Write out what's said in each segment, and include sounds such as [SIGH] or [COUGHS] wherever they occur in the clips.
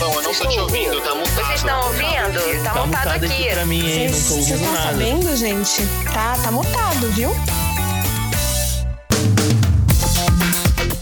Bom, eu não tô te ouvindo, tá mutado. Vocês estão ouvindo? Tá, Tá mutado mutado aqui. aqui pra mim, hein? Não tô Vocês ouvindo estão nada. sabendo, gente? Tá, tá mutado, viu?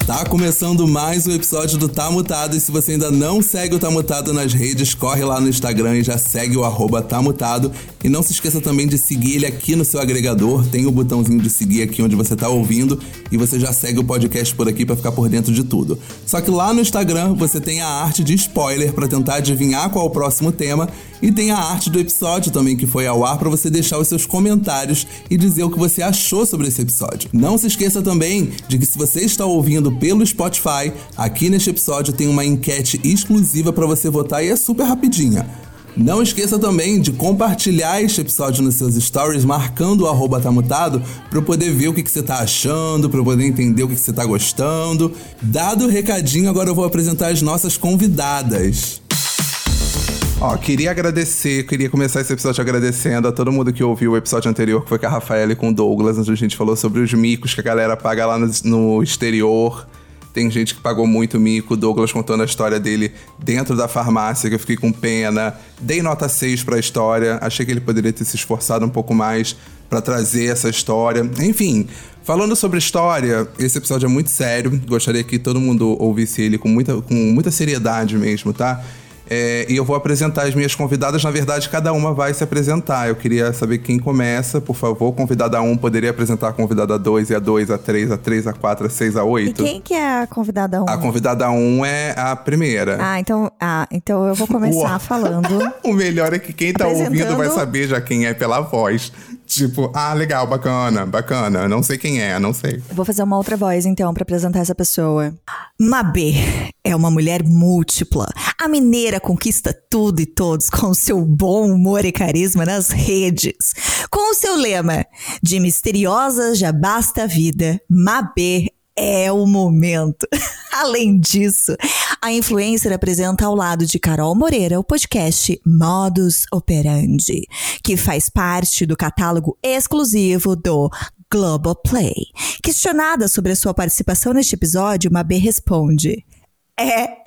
Tá começando mais um episódio do Tá Mutado e se você ainda não segue o Tá Mutado nas redes, corre lá no Instagram e já segue o arroba Tá Mutado. E não se esqueça também de seguir ele aqui no seu agregador, tem o botãozinho de seguir aqui onde você tá ouvindo e você já segue o podcast por aqui pra ficar por dentro de tudo. Só que lá no Instagram você tem a arte de spoiler pra tentar adivinhar qual é o próximo tema e tem a arte do episódio também que foi ao ar pra você deixar os seus comentários e dizer o que você achou sobre esse episódio. Não se esqueça também de que se você está ouvindo pelo Spotify, aqui neste episódio tem uma enquete exclusiva pra você votar e é super rapidinha. Não esqueça também de compartilhar este episódio nos seus stories, marcando o arroba tá mutado, pra eu poder ver o que, que você tá achando, pra eu poder entender o que, que você tá gostando. Dado o recadinho, agora eu vou apresentar as nossas convidadas. Ó, queria agradecer, queria começar esse episódio agradecendo a todo mundo que ouviu o episódio anterior, que foi com a Rafaela e com o Douglas, onde a gente falou sobre os micos que a galera paga lá no, no exterior. Tem gente que pagou muito mico, Douglas contando a história dele dentro da farmácia, que eu fiquei com pena. Dei nota 6 pra história, achei que ele poderia ter se esforçado um pouco mais pra trazer essa história. Enfim, falando sobre história, esse episódio é muito sério, gostaria que todo mundo ouvisse ele com muita, com muita seriedade mesmo, tá? É, e eu vou apresentar as minhas convidadas. Na verdade, cada uma vai se apresentar. Eu queria saber quem começa, por favor. Convidada 1 poderia apresentar a convidada 2 e a 2, a 3, a 3, a 4, a 6, a E 8. quem que é a convidada 1? A convidada 1 é a primeira. Ah, então, ah, então eu vou começar falando. [LAUGHS] O melhor é que quem tá ouvindo vai saber já quem é pela voz. Tipo, ah, legal, bacana, bacana. Não sei quem é, não sei. Vou fazer uma outra voz, então, pra apresentar essa pessoa. Mabê é uma mulher múltipla. A mineira conquista tudo e todos com seu bom humor e carisma nas redes. Com o seu lema de misteriosa já basta a vida, Mabê é o momento. [LAUGHS] Além disso, a influencer apresenta ao lado de Carol Moreira o podcast Modus Operandi, que faz parte do catálogo exclusivo do Globoplay. Questionada sobre a sua participação neste episódio, Mabê responde: É,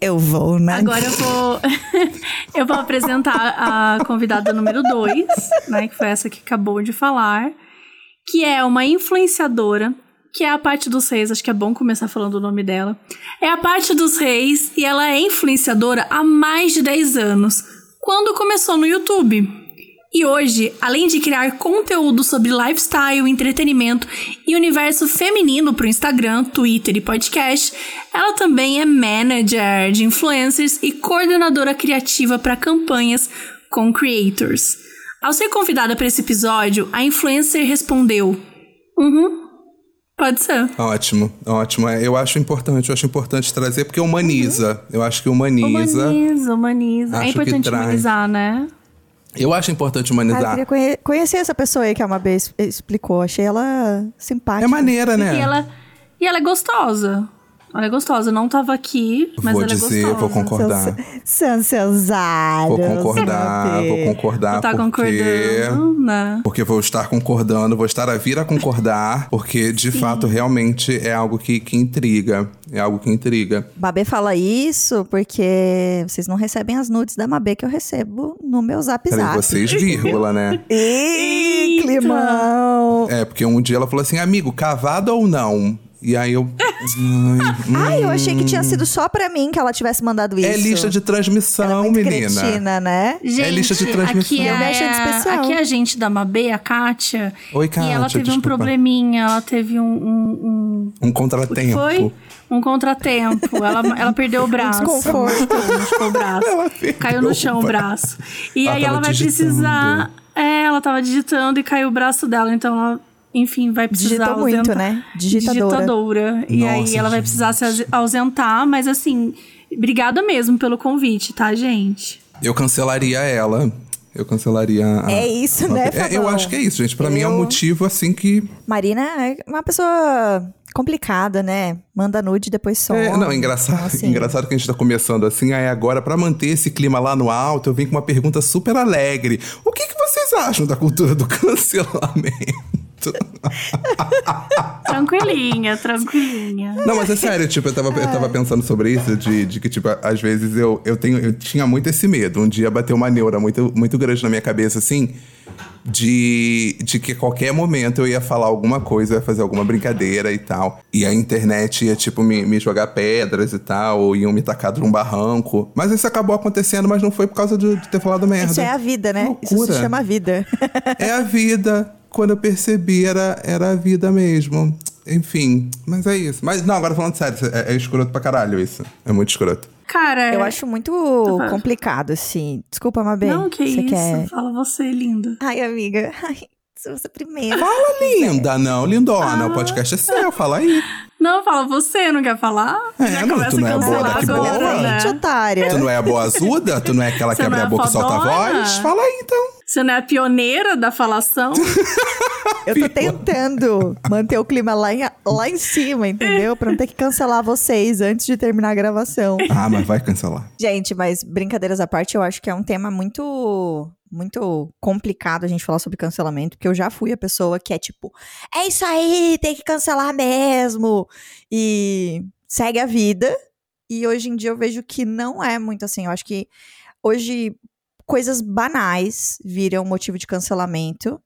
eu vou na. Agora eu [LAUGHS] vou, [LAUGHS] eu vou apresentar a convidada número 2, né? Que foi essa que acabou de falar. Que é uma influenciadora, que é a parte dos reis, acho que é bom começar falando o nome dela. É a parte dos reis e ela é influenciadora há mais de 10 anos, quando começou no YouTube. E hoje, além de criar conteúdo sobre lifestyle, entretenimento e universo feminino para o Instagram, Twitter e podcast, ela também é manager de influencers e coordenadora criativa para campanhas com creators. Ao ser convidada para esse episódio, a influencer respondeu: Uhum, pode ser. Ótimo, ótimo. É, Eu acho importante, eu acho importante trazer, porque humaniza. Eu acho que humaniza. Humaniza, humaniza. Acho é que importante humanizar, né? Eu acho importante Ah, eu humanizar. queria conhe- conhecer essa pessoa aí que a Mabê explicou. Achei ela simpática. É maneira, né? E ela, e ela é gostosa. Ela é gostosa. Não tava aqui, mas vou ela dizer, é gostosa. vou concordar. São seus aros. Vou concordar, vou concordar. Tá porque... concordando, né? Porque vou estar concordando, vou estar a vir a concordar, porque de fato realmente é algo que, que intriga. É algo que intriga. Mabê fala isso porque vocês não recebem as nudes da Mabê que eu recebo no meu zap Peraí, zap. vocês, vírgula, né? [LAUGHS] Ih, climão! É, porque um dia ela falou assim, amigo, cavado ou não? E aí eu. Ai, [LAUGHS] hum. Ai, eu achei que tinha sido só pra mim que ela tivesse mandado isso. É lista de Ela é transmissão, muito menina. cretina, né? Gente, lista de transmissão. aqui Eu me é, especial. aqui é a gente da Mabê, a Kátia. Oi, E ela Kátia, teve um desculpa. probleminha, ela teve um... um, Um um contratempo. foi? Um contratempo. Ela, ela perdeu o braço. desconforto. Machucou o braço. Caiu no chão o braço. E Ela aí ela vai digitando. precisar... É, ela tava digitando e caiu o braço dela. Então ela, enfim, vai precisar Digitou muito, ausentar- né? Digitadora. Digitadora. E Nossa, aí ela vai gente. precisar se aus- ausentar. Mas assim, obrigada mesmo pelo convite, tá, gente? Eu cancelaria ela. Eu cancelaria a. É isso, né, É, eu acho que é isso, gente. Pra mim é um Eu- motivo assim que. Marina é uma pessoa complicada, né? Manda nude e depois some. É, não, engraçado, Então, assim, [LAUGHS] engraçado que a gente tá começando assim. Aí agora, pra manter esse clima lá no alto, eu vim com uma pergunta super alegre. O que, que vocês acham da cultura do [LAUGHS] cancelamento? Exato. [LAUGHS] Tranquilinha, tranquilinha. Não, mas é sério, tipo, eu tava, eu tava pensando sobre isso, de, de que, tipo, às vezes eu, eu tenho, eu tinha muito esse medo. Um dia bateu uma neura muito, muito grande na minha cabeça, assim, de, de que a qualquer momento eu ia falar alguma coisa, eu ia fazer alguma brincadeira e tal. E a internet ia, tipo, me, me jogar pedras e tal, ou iam me tacar de um barranco. Mas isso acabou acontecendo, mas não foi por causa de, de ter falado merda. Isso é a vida, né? Loucura. Isso se chama vida. É a vida. Quando eu percebi, era, era a vida mesmo. Enfim, mas é isso. Mas não, agora falando sério, é, é escroto pra caralho isso. É muito escroto. Cara, Eu acho muito Tá. complicado, assim. Desculpa, Mabê. não, que você isso. quer. Fala você, linda. Ai, amiga. [LAUGHS] Ai, se você primeiro. Fala, linda. Não, lindona. O podcast é seu, fala aí. Não, fala você, não quer falar? É, Já não, começa tu não a é boa cancelar daqui agora, boa? né? Otária. Tu não é a boazuda? Tu não é aquela que abre não a é boca e solta a voz? Fala aí, então. Você não é a pioneira da falação? Eu tô tentando manter o clima lá em, lá em cima, entendeu? Pra não ter que cancelar vocês antes de terminar a gravação. Ah, mas vai cancelar. Gente, mas brincadeiras à parte, eu acho que é um tema muito muito complicado a gente falar sobre cancelamento, porque eu já fui a pessoa que é tipo, é isso aí, tem que cancelar mesmo. E segue a vida. E hoje em dia eu vejo que não é muito assim. Eu acho que hoje coisas banais viram motivo de cancelamento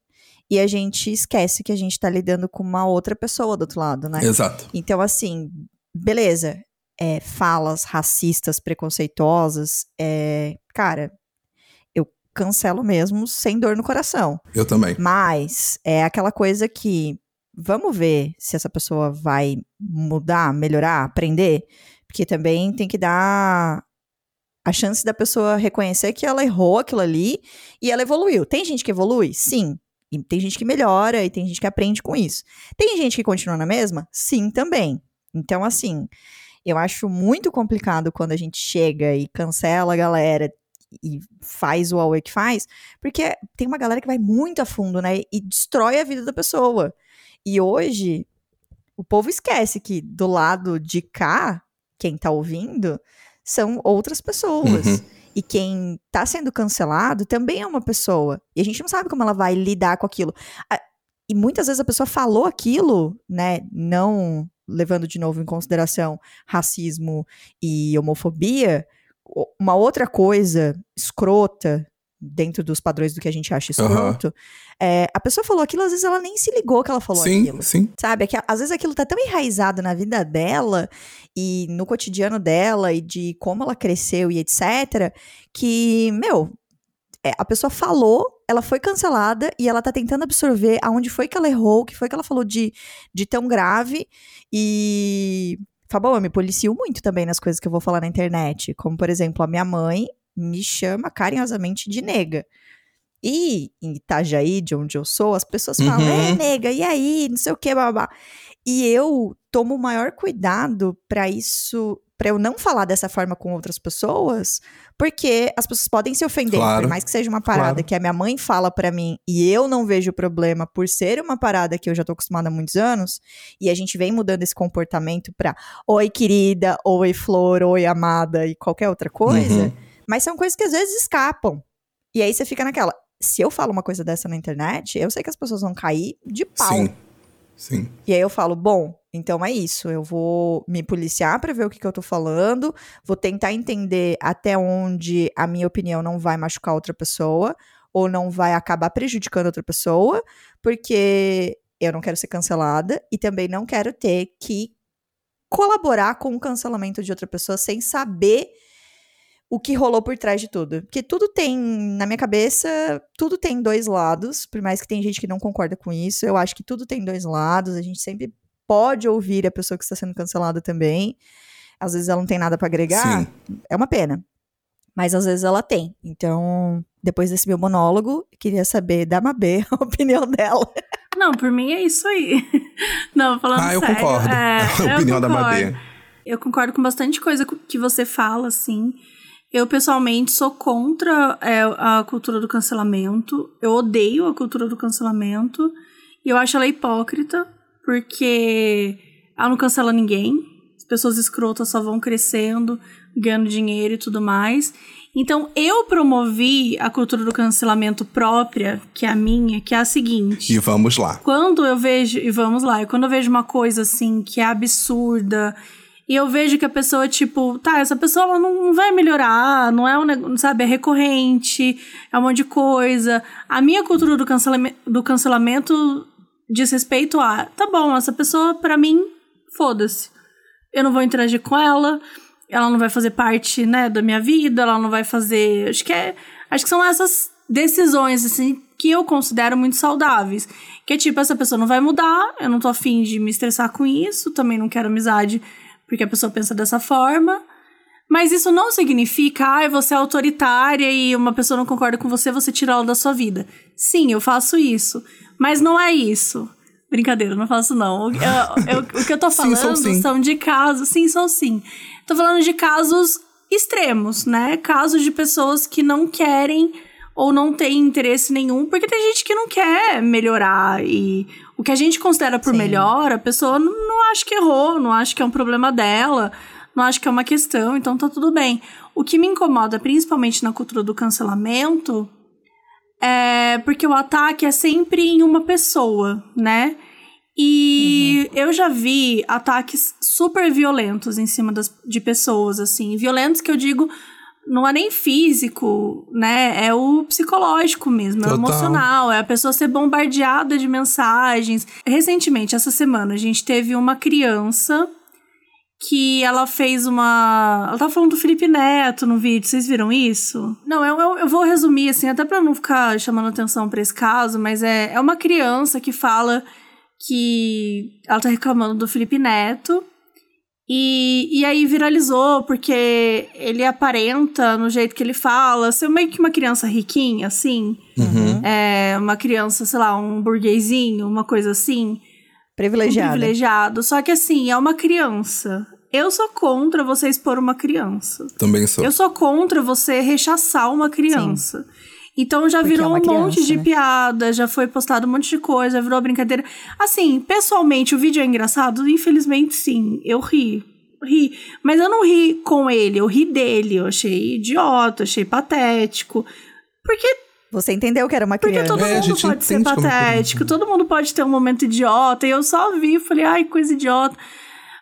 e a gente esquece que a gente tá lidando com uma outra pessoa do outro lado, né? Exato. Então, assim, beleza. É, falas racistas, preconceituosas, é, cara, eu cancelo mesmo sem dor no coração. Eu também. Mas é aquela coisa que vamos ver se essa pessoa vai mudar, melhorar, aprender, porque também tem que dar a chance da pessoa reconhecer que ela errou aquilo ali e ela evoluiu. Tem gente que evolui? Sim. E tem gente que melhora e tem gente que aprende com isso. Tem gente que continua na mesma? Sim, também. Então, assim, eu acho muito complicado quando a gente chega e cancela a galera e faz o Huawei que faz, porque tem uma galera que vai muito a fundo, né? E destrói a vida da pessoa. E hoje, o povo esquece que do lado de cá, quem tá ouvindo, são outras pessoas. Uhum. E quem tá sendo cancelado também é uma pessoa. E a gente não sabe como ela vai lidar com aquilo. E muitas vezes a pessoa falou aquilo, né? Não levando de novo em consideração racismo e homofobia. Uma outra coisa escrota, dentro dos padrões do que a gente acha escroto, é, a pessoa falou aquilo, às vezes ela nem se ligou que ela falou Sim, aquilo. sim. Sabe? É que, às vezes aquilo tá tão enraizado na vida dela e no cotidiano dela e de como ela cresceu e etc. Que, meu, é, a pessoa falou, ela foi cancelada e ela tá tentando absorver aonde foi que ela errou, o que foi que ela falou de, de tão grave. E. Fabão, eu me policio muito também nas coisas que eu vou falar na internet. Como, por exemplo, a minha mãe me chama carinhosamente de nega. E em Itajaí, de onde eu sou, as pessoas falam, Uhum. é, nega, e aí, não sei o que, babá. E eu tomo o maior cuidado pra isso, pra eu não falar dessa forma com outras pessoas, porque as pessoas podem se ofender, Claro. por mais que seja uma parada Claro. que a minha mãe fala pra mim e eu não vejo problema por ser uma parada que eu já tô acostumada há muitos anos, e a gente vem mudando esse comportamento pra oi querida, oi flor, oi amada e qualquer outra coisa, Uhum. Mas são coisas que às vezes escapam. E aí você fica naquela, se eu falo uma coisa dessa na internet, eu sei que as pessoas vão cair de pau. Sim. Sim. E aí eu falo, bom, então é isso. Eu vou me policiar pra ver o que, que eu tô falando, vou tentar entender até onde a minha opinião não vai machucar outra pessoa ou não vai acabar prejudicando outra pessoa, porque eu não quero ser cancelada e também não quero ter que colaborar com o cancelamento de outra pessoa sem saber o que rolou por trás de tudo. Porque tudo tem, na minha cabeça, tudo tem dois lados, por mais que tem gente que não concorda com isso, eu acho que tudo tem dois lados, a gente sempre pode ouvir a pessoa que está sendo cancelada também. Às vezes ela não tem nada para agregar, Sim. é uma pena. Mas às vezes ela tem. Então, depois desse meu monólogo, queria saber da Mabê [LAUGHS] a opinião dela. Não, por mim é isso aí. [LAUGHS] Não, falando Ah, eu sério. concordo. é, [LAUGHS] a eu opinião da concordo. Mabê. Eu concordo com bastante coisa que você fala, assim. Eu, pessoalmente, sou contra é, a cultura do cancelamento. Eu odeio a cultura do cancelamento. E eu acho ela hipócrita, porque ela não cancela ninguém. As pessoas escrotas só vão crescendo, ganhando dinheiro e tudo mais. Então, eu promovi a cultura do cancelamento própria, que é a minha, que é a seguinte. E vamos lá. Quando eu vejo, e vamos lá, e quando eu vejo uma coisa assim que é absurda, e eu vejo que a pessoa, tipo, tá, essa pessoa ela não vai melhorar, não é um negócio, sabe, é recorrente, é um monte de coisa. A minha cultura do cancelamento, do cancelamento diz respeito a, tá bom, essa pessoa, para mim, foda-se. Eu não vou interagir com ela, ela não vai fazer parte, né, da minha vida, ela não vai fazer. Acho que é. Acho que são essas decisões, assim, que eu considero muito saudáveis. Que é tipo, essa pessoa não vai mudar, eu não tô afim de me estressar com isso, também não quero amizade porque a pessoa pensa dessa forma. Mas isso não significa, ah, você é autoritária e uma pessoa não concorda com você, você tira ela da sua vida. Sim, eu faço isso. Mas não é isso. Brincadeira, não faço não. Eu, eu, [LAUGHS] o que eu tô falando sim, sim. são de casos. Sim, são sim. Tô falando de casos extremos, né? Casos de pessoas que não querem ou não têm interesse nenhum, porque tem gente que não quer melhorar e o que a gente considera por Sim. melhor, a pessoa não, não acha que errou, não acha que é um problema dela, não acha que é uma questão, então tá tudo bem. O que me incomoda, principalmente na cultura do cancelamento, é porque o ataque é sempre em uma pessoa, né? E eu já vi ataques super violentos em cima das, de pessoas, assim. Violentos que eu digo não é nem físico, né? É o psicológico mesmo, é o Total. emocional, é a pessoa ser bombardeada de mensagens. Recentemente, essa semana, a gente teve uma criança que ela fez uma. Ela tava falando do Felipe Neto no vídeo, vocês viram isso? Não, eu, eu, eu vou resumir, assim, até pra não ficar chamando atenção pra esse caso, mas é, é uma criança que fala que ela tá reclamando do Felipe Neto. E, e aí viralizou, porque ele aparenta, no jeito que ele fala, ser meio que uma criança riquinha, assim. É, uma criança, sei lá, um burguesinho, uma coisa assim. Um Privilegiada. privilegiado. Só que assim, é uma criança. Eu sou contra você expor uma criança. Também sou. Eu sou contra você rechaçar uma criança. Então já Porque virou é um monte de né? piada, já foi postado um monte de coisa, já virou brincadeira. Assim, pessoalmente, o vídeo é engraçado? Infelizmente, sim. Eu ri. Ri. Mas eu não ri com ele, eu ri dele. Eu achei idiota, achei patético. Porque Você entendeu que era uma porque criança. todo É, mundo pode ser patético, todo mundo pode ter um momento idiota. E eu só vi e falei, ai, coisa idiota.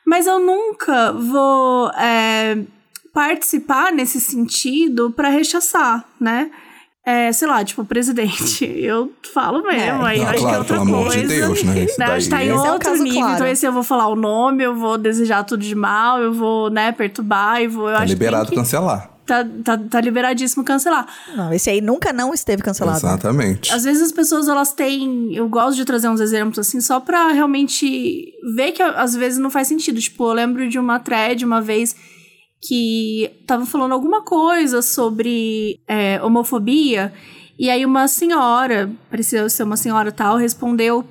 Mas eu nunca vou é, participar nesse sentido pra rechaçar, né? É, sei lá, tipo, presidente. [LAUGHS] Eu falo mesmo, aí Não, acho que é claro, outra pelo amor coisa. de Deus, né? Isso né? Acho que tá daí- em Esse é um outro nível. claro. Então, esse eu vou falar o nome, eu vou desejar tudo de mal, eu vou, né, perturbar, eu vou. Eu Tá acho que liberado que- cancelar. Tá, tá, tá liberadíssimo cancelar. Não, esse aí nunca não esteve cancelado. Exatamente. Às vezes as pessoas elas têm, eu gosto de trazer uns exemplos assim só pra realmente ver que às vezes não faz sentido. Tipo, eu lembro de uma thread uma vez que tava falando alguma coisa sobre é, homofobia e aí uma senhora, parecia ser uma senhora tal, respondeu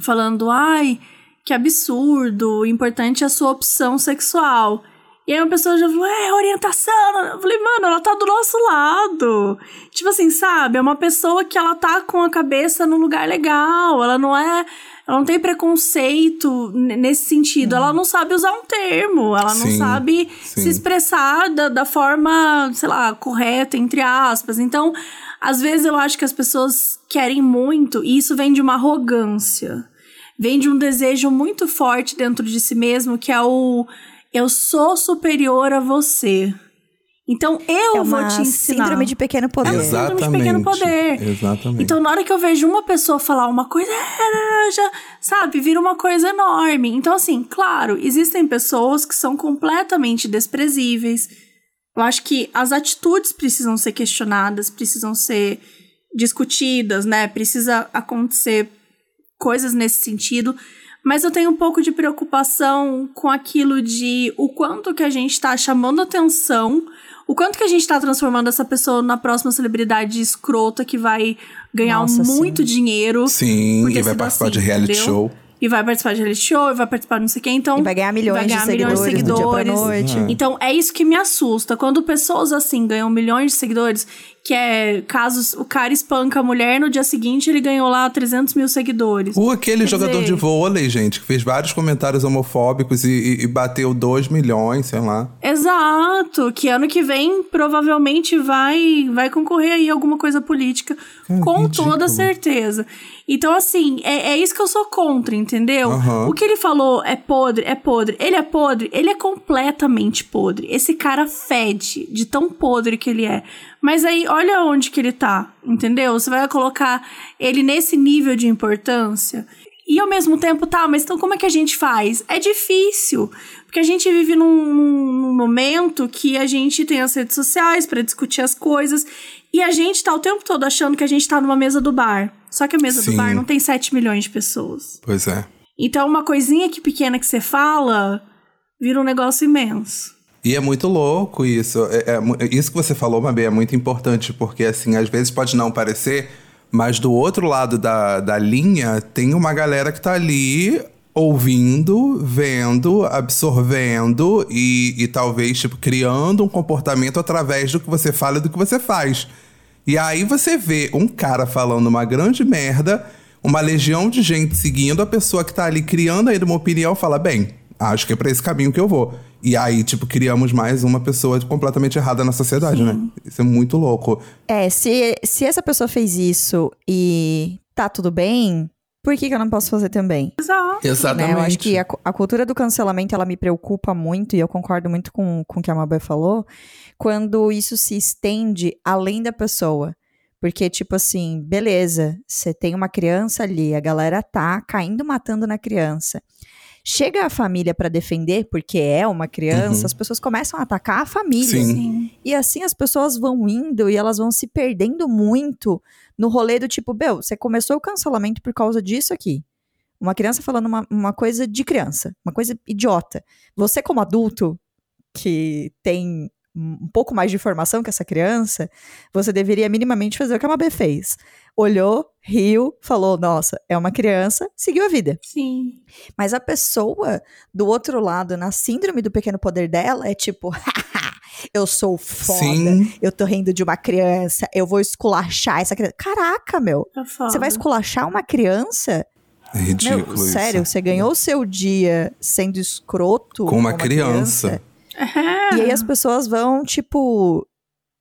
falando, ai, que absurdo, importante é a sua opção sexual. E aí uma pessoa já falou, é, orientação. Eu falei, mano, ela tá do nosso lado. Tipo assim, sabe? É uma pessoa que ela tá com a cabeça num lugar legal. Ela não é. Ela não tem preconceito nesse sentido. Ela não sabe usar um termo. Ela não Sim, sabe sim. se expressar da, da forma, sei lá, correta, entre aspas. Então, às vezes eu acho que as pessoas querem muito, e isso vem de uma arrogância. Vem de um desejo muito forte dentro de si mesmo, que é o eu sou superior a você. Então eu é vou te ensinar. síndrome de pequeno poder. É uma síndrome de pequeno poder. Exatamente. Então, na hora que eu vejo uma pessoa falar uma coisa, [LAUGHS] já, sabe, vira uma coisa enorme. Então, assim, claro, existem pessoas que são completamente desprezíveis. Eu acho que as atitudes precisam ser questionadas, precisam ser discutidas, né? Precisa acontecer coisas nesse sentido. Mas eu tenho um pouco de preocupação com aquilo de o quanto que a gente tá chamando atenção, o quanto que a gente tá transformando essa pessoa na próxima celebridade escrota que vai ganhar Nossa, muito dinheiro. Sim, e vai participar assim, de reality entendeu? show. E vai participar de reality show, e vai participar de não sei o quê, então... E vai ganhar milhões, vai ganhar de, milhões seguidores de do dia pra seguidores. noite. Então, é isso que me assusta. Quando pessoas assim ganham milhões de seguidores, que é casos, o cara espanca a mulher, no dia seguinte ele ganhou lá 300 mil seguidores. Ou aquele Quer jogador dizer- de vôlei, gente, que fez vários comentários homofóbicos e, e- e bateu 2 milhões, sei lá. Exato, que ano que vem provavelmente vai vai concorrer aí alguma coisa política, com ridículo. toda certeza. Então, assim, é, é isso que eu sou contra, entendeu? Aham. O que ele falou é podre, é podre. Ele é podre, ele é completamente podre. Esse cara fede de tão podre que ele é. Mas aí, olha onde que ele tá, entendeu? Você vai colocar ele nesse nível de importância. E ao mesmo tempo, tá, mas então como é que a gente faz? É difícil. Porque a gente vive num, num- num momento que a gente tem as redes sociais pra discutir as coisas. E a gente tá o tempo todo achando que a gente tá numa mesa do bar. Só que a mesa Sim. do bar não tem 7 milhões de pessoas. Pois é. Então, uma coisinha que pequena que você fala vira um negócio imenso. E é muito louco isso. É, é isso que você falou, Mabê, é muito importante, porque assim, às vezes pode não parecer, mas do outro lado da, da linha tem uma galera que tá ali ouvindo, vendo, absorvendo e, e talvez, tipo, criando um comportamento através do que você fala e do que você faz. E aí você vê um cara falando uma grande merda, uma legião de gente seguindo, a pessoa que tá ali criando ainda uma opinião fala, bem, acho que é pra esse caminho que eu vou. E aí, tipo, criamos mais uma pessoa completamente errada na sociedade, né? Isso é muito louco. É, se, se essa pessoa fez isso e tá tudo bem, por que, que eu não posso fazer também? Exato. Exatamente. né? Eu acho que a, a cultura do cancelamento, ela me preocupa muito, e eu concordo muito com, com o que a Mabé falou, quando isso se estende além da pessoa. Porque, tipo assim, beleza, você tem uma criança ali, a galera tá caindo matando na criança. Chega a família pra defender, porque é uma criança, Uhum. as pessoas começam a atacar a família. Sim. Sim. E assim as pessoas vão indo e elas vão se perdendo muito no rolê do tipo, Bel, você começou o cancelamento por causa disso aqui. Uma criança falando uma, uma coisa de criança, uma coisa idiota. Você, como adulto, que tem um pouco mais de informação que essa criança, você deveria minimamente fazer o que a Mabê fez. Olhou, riu, falou, nossa, é uma criança, seguiu a vida. Sim. Mas a pessoa do outro lado, na síndrome do pequeno poder dela, é tipo, [LAUGHS] eu sou foda, Sim. eu tô rindo de uma criança, eu vou esculachar essa criança. Caraca, meu, É você vai esculachar uma criança? É ridículo Meu, isso. sério, você ganhou o seu dia sendo escroto Com uma criança. E aí as pessoas vão, tipo,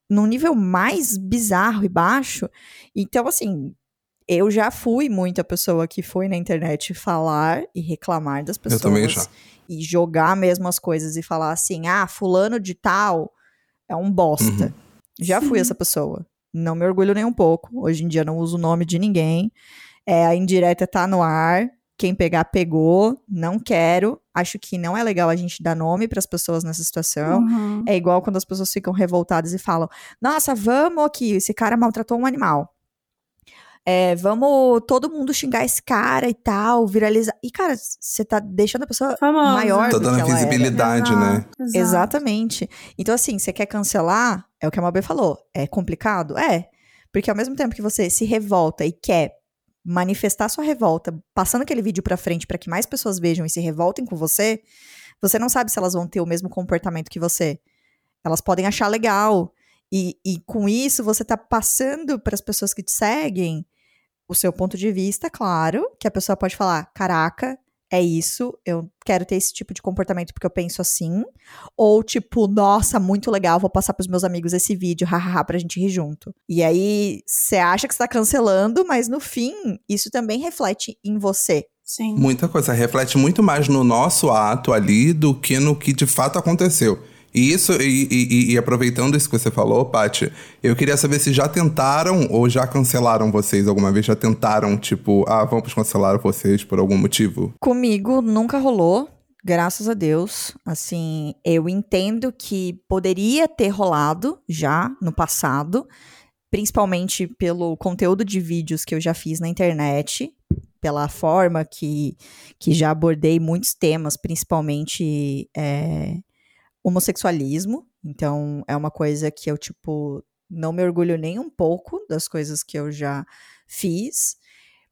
num nível mais bizarro e baixo. Então, assim, eu já fui muita pessoa que foi na internet falar e reclamar das pessoas. também já. E jogar mesmo as coisas e falar assim, ah, fulano de tal é um bosta. Uhum. Já fui essa pessoa. Não me orgulho nem um pouco. Hoje em dia não uso o nome de ninguém. É, a indireta tá no ar. Quem pegar, pegou. Não quero. Acho que não é legal a gente dar nome para as pessoas nessa situação. Uhum. É igual quando as pessoas ficam revoltadas e falam: Nossa, vamos aqui, esse cara maltratou um animal. É, vamos todo mundo xingar esse cara e tal, viralizar. E, cara, você tá deixando a pessoa Famosa. maior Tá do dando que ela era. visibilidade, Exato, né? exato. Exatamente. Então, assim, você quer cancelar, é o que a Mabê falou. É complicado? É. Porque ao mesmo tempo que você se revolta e quer manifestar sua revolta, passando aquele vídeo pra frente pra que mais pessoas vejam e se revoltem com você, você não sabe se elas vão ter o mesmo comportamento que você. Elas podem achar legal. E, e com isso, você tá passando para as pessoas que te seguem o seu ponto de vista, claro, que a pessoa pode falar: caraca, é isso, eu quero ter esse tipo de comportamento porque eu penso assim. Ou tipo, nossa, muito legal, vou passar pros meus amigos esse vídeo, hahaha, pra gente rir junto. E aí, você acha que você tá cancelando, mas no fim, isso também reflete em você. Sim. Muita coisa. Reflete muito mais no nosso ato ali do que no que de fato aconteceu. E isso, e, e- e aproveitando isso que você falou, Paty, eu queria saber se já tentaram ou já cancelaram vocês alguma vez? Já tentaram, tipo, ah, vamos cancelar vocês por algum motivo? Comigo nunca rolou, graças a Deus. Assim, eu entendo que poderia ter rolado já no passado, principalmente pelo conteúdo de vídeos que eu já fiz na internet, pela forma que, que já abordei muitos temas, principalmente é, homossexualismo. Então, é uma coisa que eu, tipo, não me orgulho nem um pouco das coisas que eu já fiz.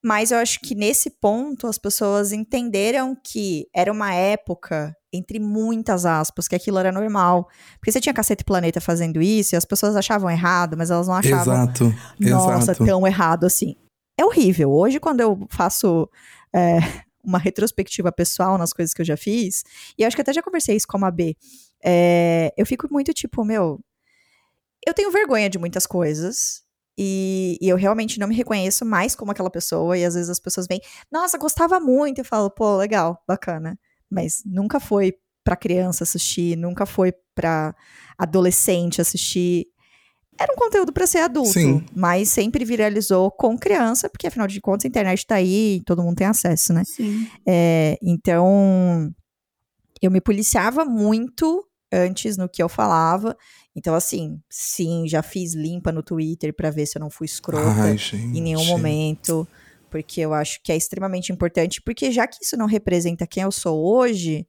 Mas eu acho que nesse ponto as pessoas entenderam que era uma época, entre muitas aspas, que aquilo era normal. Porque você tinha Cacete Planeta fazendo isso e as pessoas achavam errado, mas elas não achavam. Exato. Nossa, exato. tão errado assim. É horrível. Hoje, quando eu faço é, [LAUGHS] uma retrospectiva pessoal nas coisas que eu já fiz, e eu acho que até já conversei isso com a Mabê, é, eu fico muito tipo, meu. Eu tenho vergonha de muitas coisas. E, e eu realmente não me reconheço mais como aquela pessoa. E às vezes as pessoas vêm, nossa, gostava muito. Eu falo, pô, legal, bacana. Mas nunca foi pra criança assistir, nunca foi pra adolescente assistir. Era um conteúdo pra ser adulto, Sim. mas sempre viralizou com criança, porque afinal de contas a internet tá aí, todo mundo tem acesso, né? Sim. É, então, eu me policiava muito antes no que eu falava. Então, assim, sim, já fiz limpa no Twitter pra ver se eu não fui escrota Ai, gente. em nenhum momento, porque eu acho que é extremamente importante, porque já que isso não representa quem eu sou hoje,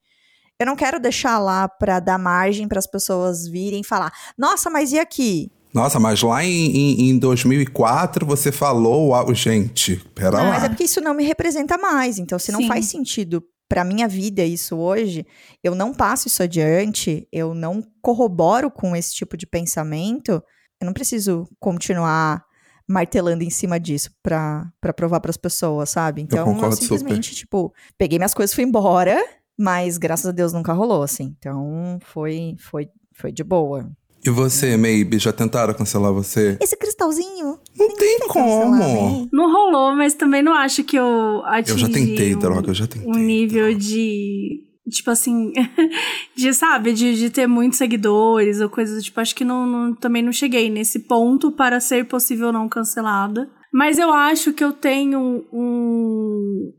eu não quero deixar lá pra dar margem para as pessoas virem e falar: "Nossa, mas e aqui?" Nossa, mas lá em, em, em 2004 você falou, uau, gente, pera Não, lá. mas é porque isso não me representa mais. Então, se não Sim. faz sentido pra minha vida isso hoje, eu não passo isso adiante, eu não corroboro com esse tipo de pensamento, eu não preciso continuar martelando em cima disso pra pra provar pras pessoas, sabe? Então, eu, concordo simplesmente, tipo, peguei minhas coisas e fui embora, mas graças a Deus nunca rolou, assim. Então, foi, foi, foi de boa. E você, Maybe, já tentaram cancelar você? Esse cristalzinho, Não tem como. cancelar, né? Não rolou, mas também não acho que eu atingi Eu já tentei, um, droga, eu já tentei. um nível de... Tipo assim, [LAUGHS] de, sabe, de, de ter muitos seguidores ou coisas do tipo. Acho que não, não- também não cheguei nesse ponto para ser possível não cancelada. Mas eu acho que eu tenho um.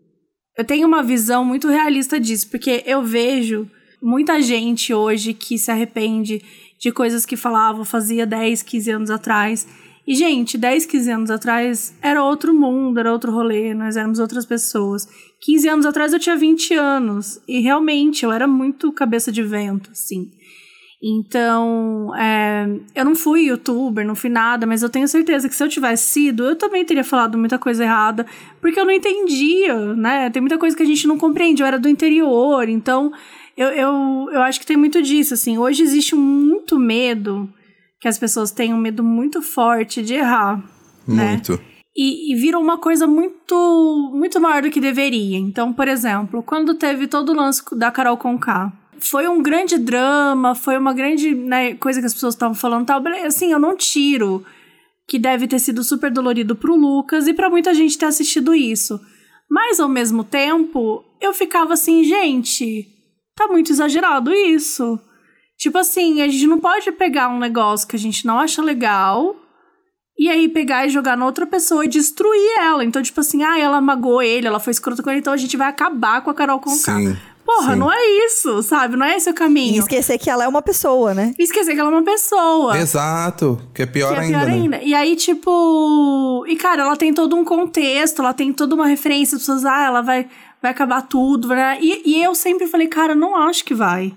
Eu tenho uma visão muito realista disso, porque eu vejo muita gente hoje que se arrepende de coisas que falava, fazia 10, 15 anos atrás. E, gente, 10, 15 anos atrás era outro mundo, era outro rolê, nós éramos outras pessoas. 15 anos atrás eu tinha 20 anos. E realmente eu era muito cabeça de vento, assim. Então, é, eu não fui youtuber, não fui nada, mas eu tenho certeza que se eu tivesse sido, eu também teria falado muita coisa errada, porque eu não entendia, né? Tem muita coisa que a gente não compreende. Eu era do interior, então eu, eu, eu acho que tem muito disso, assim. Hoje existe muito medo, que as pessoas têm um medo muito forte de errar, né? Muito. e, e virou uma coisa muito muito maior do que deveria. Então, por exemplo, quando teve todo o lance da Carol Conká, foi um grande drama, foi uma grande né, coisa que as pessoas estavam falando, tal. Assim, eu não tiro que deve ter sido super dolorido pro Lucas e pra muita gente ter assistido isso. Mas ao mesmo tempo, eu ficava assim, gente, tá muito exagerado isso. Tipo assim, a gente não pode pegar um negócio que a gente não acha legal e aí pegar e jogar na outra pessoa e destruir ela. Então, tipo assim, ah, ela magoou ele, ela foi escrota com ele, então a gente vai acabar com a Carol Conká. Sim. Porra, sim. não é isso, sabe? Não é esse o E caminho. esquecer que ela é uma pessoa, né? E esquecer que ela é uma pessoa. Exato. Que é pior Que é ainda, pior né? ainda. E aí, tipo. E, cara, ela tem todo um contexto, ela tem toda uma referência. As pessoas, ah, ela vai, vai acabar tudo. né? E, e eu sempre falei, cara, não acho que vai.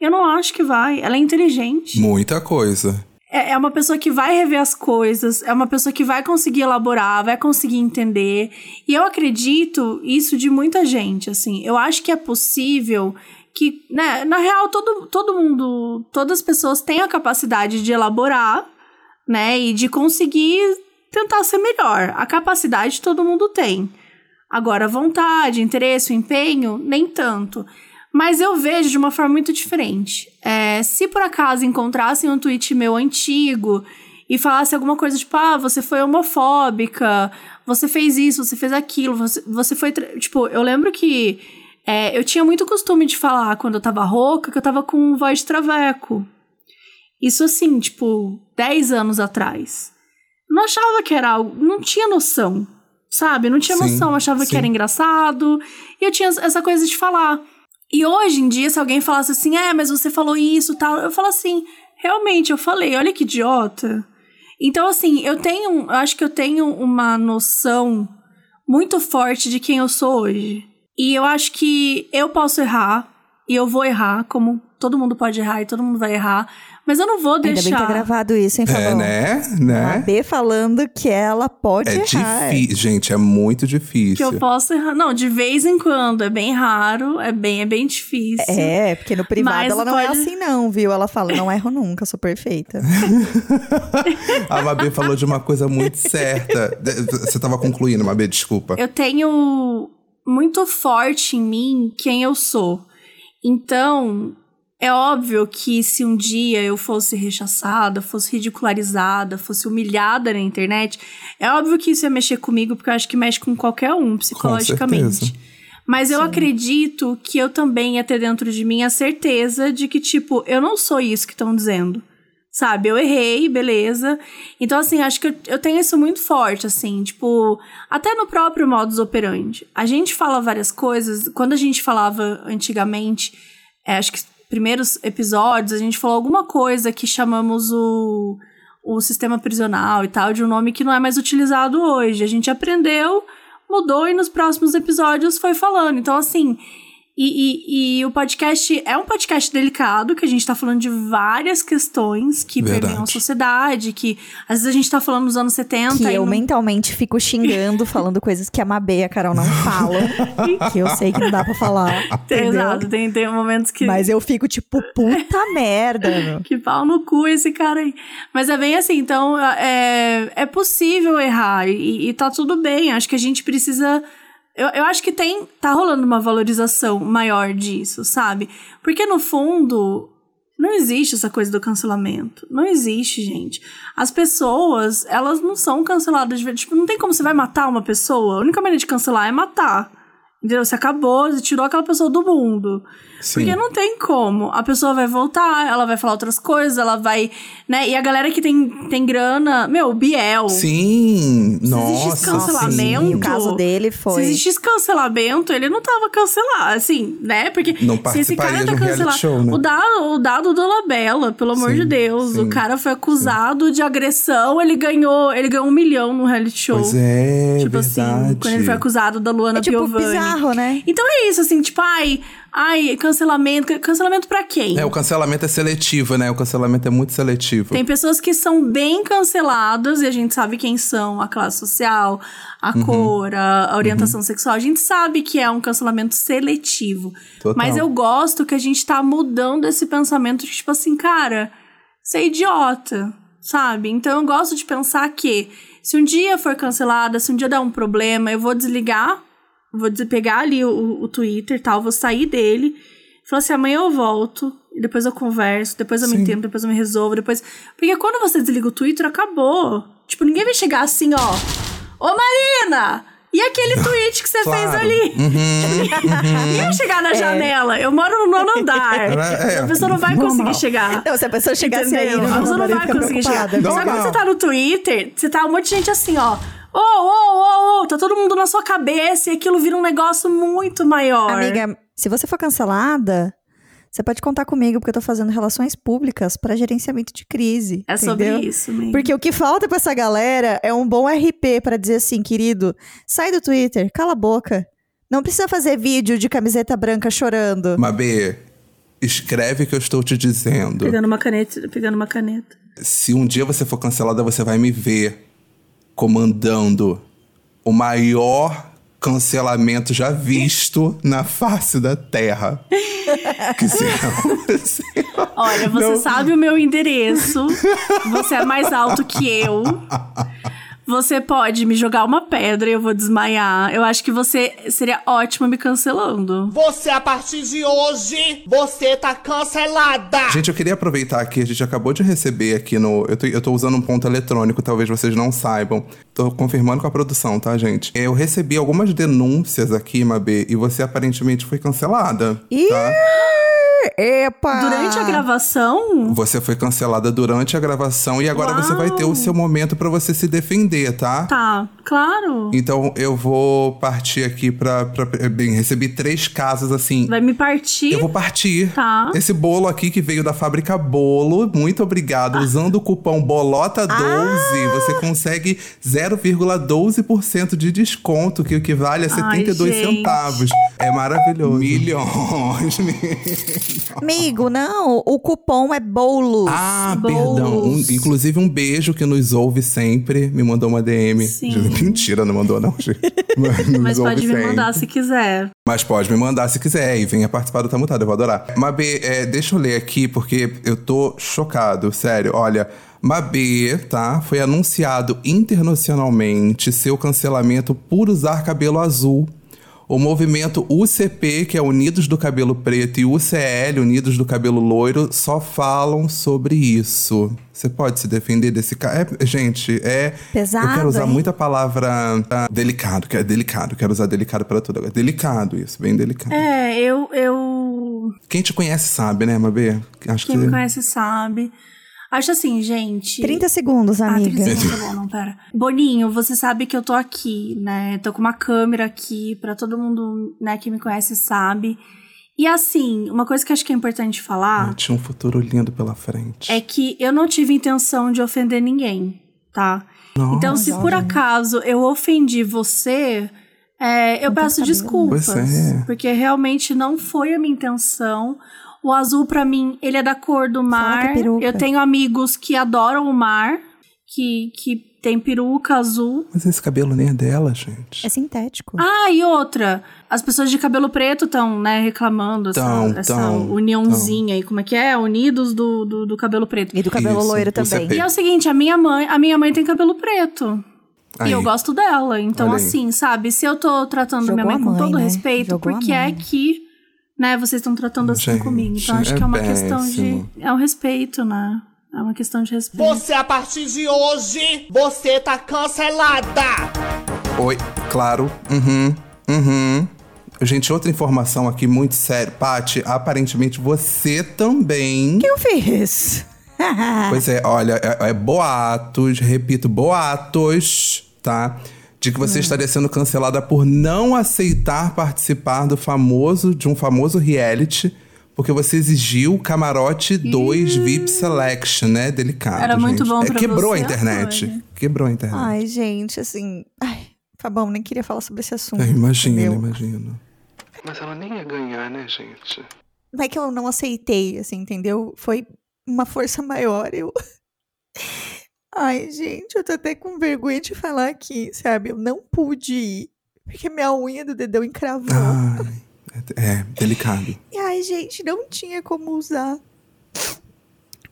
Eu não acho que vai. Ela é inteligente. Muita coisa. É, é uma pessoa que vai rever as coisas, é uma pessoa que vai conseguir elaborar, vai conseguir entender. E eu acredito isso de muita gente, assim. Eu acho que é possível que, né, na real, todo, todo mundo, todas as pessoas têm a capacidade de elaborar, né, e de conseguir tentar ser melhor. A capacidade todo mundo tem. Agora, vontade, interesse, empenho, nem tanto. Mas eu vejo de uma forma muito diferente. É, se por acaso encontrassem um tweet meu antigo e falasse alguma coisa tipo, ah, você foi homofóbica, você fez isso, você fez aquilo, você, você foi. Tipo, eu lembro que é, eu tinha muito costume de falar quando eu tava rouca que eu tava com voz de traveco. Isso assim, tipo, 10 anos atrás. Não achava que era algo. Não tinha noção. Sabe? Não tinha noção. Achava sim. que era engraçado. E eu tinha essa coisa de falar. E hoje em dia, se alguém falasse assim, é, mas você falou isso tal, eu falo assim, realmente, eu falei, olha que idiota. Então, assim, eu tenho. Eu acho que eu tenho uma noção muito forte de quem eu sou hoje. E eu acho que eu posso errar, e eu vou errar, como todo mundo pode errar e todo mundo vai errar. Mas eu não vou Ainda bem que tá deixar. gravado isso, hein, É, Fabão? né? A Né? B falando que ela pode É errar. difícil, gente, é muito que difícil. eu posso errar. Não, de vez em quando. É bem raro, é bem, é bem difícil. É, porque no privado Mas ela não é assim não, viu? Ela fala, não erro nunca, sou perfeita. [LAUGHS] A Mabê falou de uma coisa muito certa. Você tava concluindo, Mabê, desculpa. Eu tenho muito forte em mim quem eu sou. Então, é óbvio que se um dia eu fosse rechaçada, fosse ridicularizada, fosse humilhada na internet, é óbvio que isso ia mexer comigo, porque eu acho que mexe com qualquer um psicologicamente. Mas eu acredito que eu também ia ter dentro de mim a certeza de que, tipo, eu não sou isso que estão dizendo. Sabe, eu errei, beleza. Então, assim, acho que eu, eu tenho isso muito forte, assim, tipo, até no próprio modus operandi. A gente fala várias coisas, quando a gente falava antigamente, é, acho que primeiros episódios, a gente falou alguma coisa que chamamos o, o sistema prisional e tal, de um nome que não é mais utilizado hoje. A gente aprendeu, mudou e nos próximos episódios foi falando. Então, assim. E, e- e o podcast é um podcast delicado, que a gente tá falando de várias questões que Verdade. permeiam a sociedade, que às vezes a gente tá falando nos anos 70 Que e eu não- mentalmente fico xingando, [LAUGHS] falando coisas que a Mabê e a Carol não falam. que eu sei que não dá pra falar. Tem, entendeu? exato, tem, tem momentos que. Mas eu fico tipo, puta [LAUGHS] merda. Que pau no cu esse cara aí. Mas é bem assim, então é, é possível errar e, e tá tudo bem. Acho que a gente precisa. Eu, eu acho que tem. Tá rolando uma valorização maior disso, sabe? Porque no fundo. Não existe essa coisa do cancelamento. Não existe, gente. As pessoas, elas não são canceladas. Tipo, não tem como você vai matar uma pessoa. A única maneira de cancelar é matar. Entendeu? Você acabou, você tirou aquela pessoa do mundo. Sim. Porque não tem como. A pessoa vai voltar, ela vai falar outras coisas, ela vai. né? E a galera que tem, tem grana. Meu, o Biel. Sim, existe nossa, cancelamento- E o caso dele Se foi. existisse cancelamento, ele não tava cancelado, assim, né? Porque Não se esse cara tá cancelado. show, né? O dado, o dado do Labella, pelo amor Sim, de Deus. sim, o cara foi acusado de agressão, ele ganhou, ele ganhou um milhão no reality show. Pois é, Tipo verdade. assim, quando ele foi acusado da Luana É tipo Piovani. bizarro, né? Então é isso, assim, tipo, ai, ai, cancelamento. Cancelamento pra quem? É, o cancelamento é seletivo, né? O cancelamento é muito seletivo. Tem pessoas que são bem canceladas e a gente sabe quem são, a classe social, a Uhum. cor, a, orientação sexual. A gente sabe que é um cancelamento seletivo. Total. Mas eu gosto que a gente tá mudando esse pensamento de tipo assim, cara, você é idiota, sabe? Então eu gosto de pensar que se um dia for cancelada, se um dia der um problema, eu vou desligar, vou pegar ali o, o Twitter e tal, vou sair dele. Falar assim, amanhã eu volto, e depois eu converso, depois eu me Sim. entendo, depois eu me resolvo, depois. Porque quando você desliga o Twitter, acabou. Tipo, ninguém vai chegar assim, ó. Ô Marina! E aquele [LAUGHS] tweet que você Claro. fez ali? [LAUGHS] Ninguém vai chegar na janela. Eu moro no nono andar. É, a pessoa não vai conseguir chegar. Não, se a pessoa chegasse aí, Entendeu? no A pessoa não vai conseguir chegar. Não, Só quando não. você tá no Twitter, você tá um monte de gente assim, ó. Ô, ô, ô, ô, tá todo mundo na sua cabeça e aquilo vira um negócio muito maior. Amiga, se você for cancelada, você pode contar comigo, porque eu tô fazendo relações públicas para gerenciamento de crise. é sobre entendeu? isso, mesmo. Porque o que falta pra essa galera é um bom RP pra dizer assim, querido, sai do Twitter, cala a boca. Não precisa fazer vídeo de camiseta branca chorando. Mabê, escreve o que eu estou te dizendo. Pegando uma caneta, pegando uma caneta. Se um dia você for cancelada, você vai me ver comandando o maior cancelamento já visto na face da Terra. [LAUGHS] que será? Olha, você Não. sabe o meu endereço. Você é mais alto que eu. Você pode me jogar uma pedra e eu vou desmaiar. Eu acho que você seria ótimo me cancelando. Você, a partir de hoje, você tá cancelada! Gente, eu queria aproveitar que a gente acabou de receber aqui no. Eu tô, eu tô usando um ponto eletrônico, talvez vocês não saibam. Tô confirmando com a produção, tá, gente? Eu recebi algumas denúncias aqui, Mabê, e você aparentemente foi cancelada. Ih, Tá? Epa! Durante a gravação, Você foi cancelada durante a gravação e agora você vai ter o seu momento pra você se defender, tá? tá, claro. Então eu vou partir aqui pra, pra. Bem, recebi três casos assim. Vai me partir. Eu vou partir. Tá. Esse bolo aqui que veio da fábrica Bolo, muito obrigado. Ah. Usando o cupom BOLOTA12, você consegue 0,12% de desconto, que equivale a Ai, 72 gente. centavos. É maravilhoso. Milhões. [LAUGHS] Amigo, não. O cupom é bolos. Ah, Bolos. perdão. Um- inclusive, um beijo que nos ouve sempre. Me mandou uma DM. Sim. Mentira, não mandou, não, gente. [LAUGHS] Mas, pode me sempre. mandar se quiser. Mas pode me mandar se quiser e venha participar do Tá Mutado, eu vou adorar. Mabê, é, deixa eu ler aqui porque eu tô chocado, sério. Olha, Mabê, tá? Foi anunciado internacionalmente seu cancelamento por usar cabelo azul. O movimento UCP, que é Unidos do Cabelo Preto, e UCL, Unidos do Cabelo Loiro, só falam sobre isso. Você pode se defender desse cara? É, gente, é. Pesado, Eu quero usar hein? muita palavra ah, delicado, que é delicado. Quero usar delicado para tudo. agora. Delicado isso, bem delicado. É, eu. eu Quem te conhece sabe, né, Mabê? Acho quem que. me conhece sabe. Acho assim, gente. 30 segundos, Ah, amiga. 30 segundos, tá bom, não, pera. Boninho, você sabe que eu tô aqui, né? Tô com uma câmera aqui, pra todo mundo, né, que me conhece sabe. E assim, uma coisa que eu acho que é importante falar Tinha um futuro lindo pela frente. é que eu não tive intenção de ofender ninguém, tá? então, se por acaso eu ofendi você, é, eu peço desculpas. Pois é. Porque realmente não foi a minha intenção. O azul, pra mim, ele é da cor do é mar. peruca. Eu tenho amigos que adoram o mar, que, que tem peruca azul. Mas esse cabelo nem é dela, gente. É sintético. Ah, e outra. As pessoas de cabelo preto estão, né, reclamando essa, Tão, essa tão, uniãozinha aí. Como é que é? Unidos do, do, do cabelo preto. E do cabelo Isso, loiro também. E é o seguinte, a minha mãe, a minha mãe tem cabelo preto. Aí. E eu gosto dela. Então, assim, sabe? Se eu tô tratando Jogou minha mãe com mãe, todo né? respeito, Jogou a por que é que, né, vocês estão tratando assim Gente, comigo? Então, acho é que é uma questão de. péssimo. É um respeito, né? É uma questão de respeito. Você, a partir de hoje, você tá cancelada. Oi, claro. Uhum, uhum. Gente, outra informação aqui muito séria. Paty, aparentemente você também. O que eu fiz? Pois é, olha, é, é boatos, repito, boatos, tá? De que você Hum. estaria sendo cancelada por não aceitar participar do famoso, de um famoso reality, porque você exigiu camarote 2 VIP Selection, né? Delicado. Era muito gente. bom É, pra Quebrou a você, internet. olha. Quebrou a internet. Ai, gente, assim. Ai, Fabão, nem queria falar sobre esse assunto. Eu imagino, entendeu? imagino. Mas ela nem ia ganhar, né, gente? Não é que eu não aceitei, assim, entendeu? Foi uma força maior. Eu. Ai, gente, eu tô até com vergonha de falar aqui, sabe? Eu não pude ir. Porque minha unha do dedão encravou. Ai, é, é delicado. E ai, gente, não tinha como usar.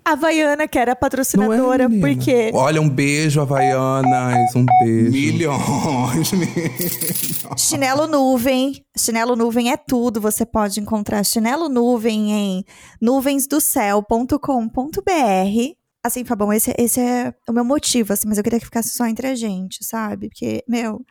A Havaiana, que era a patrocinadora, é, porque. Olha, um beijo, Havaianas, um beijo. Milhões, [LAUGHS] milhões. Chinelo nuvem. Chinelo nuvem é tudo. Você pode encontrar chinelo nuvem em nuvensdocel.com.br. Assim, Fabão, esse, esse é o meu motivo, assim, mas eu queria que ficasse só entre a gente, sabe? Porque, meu,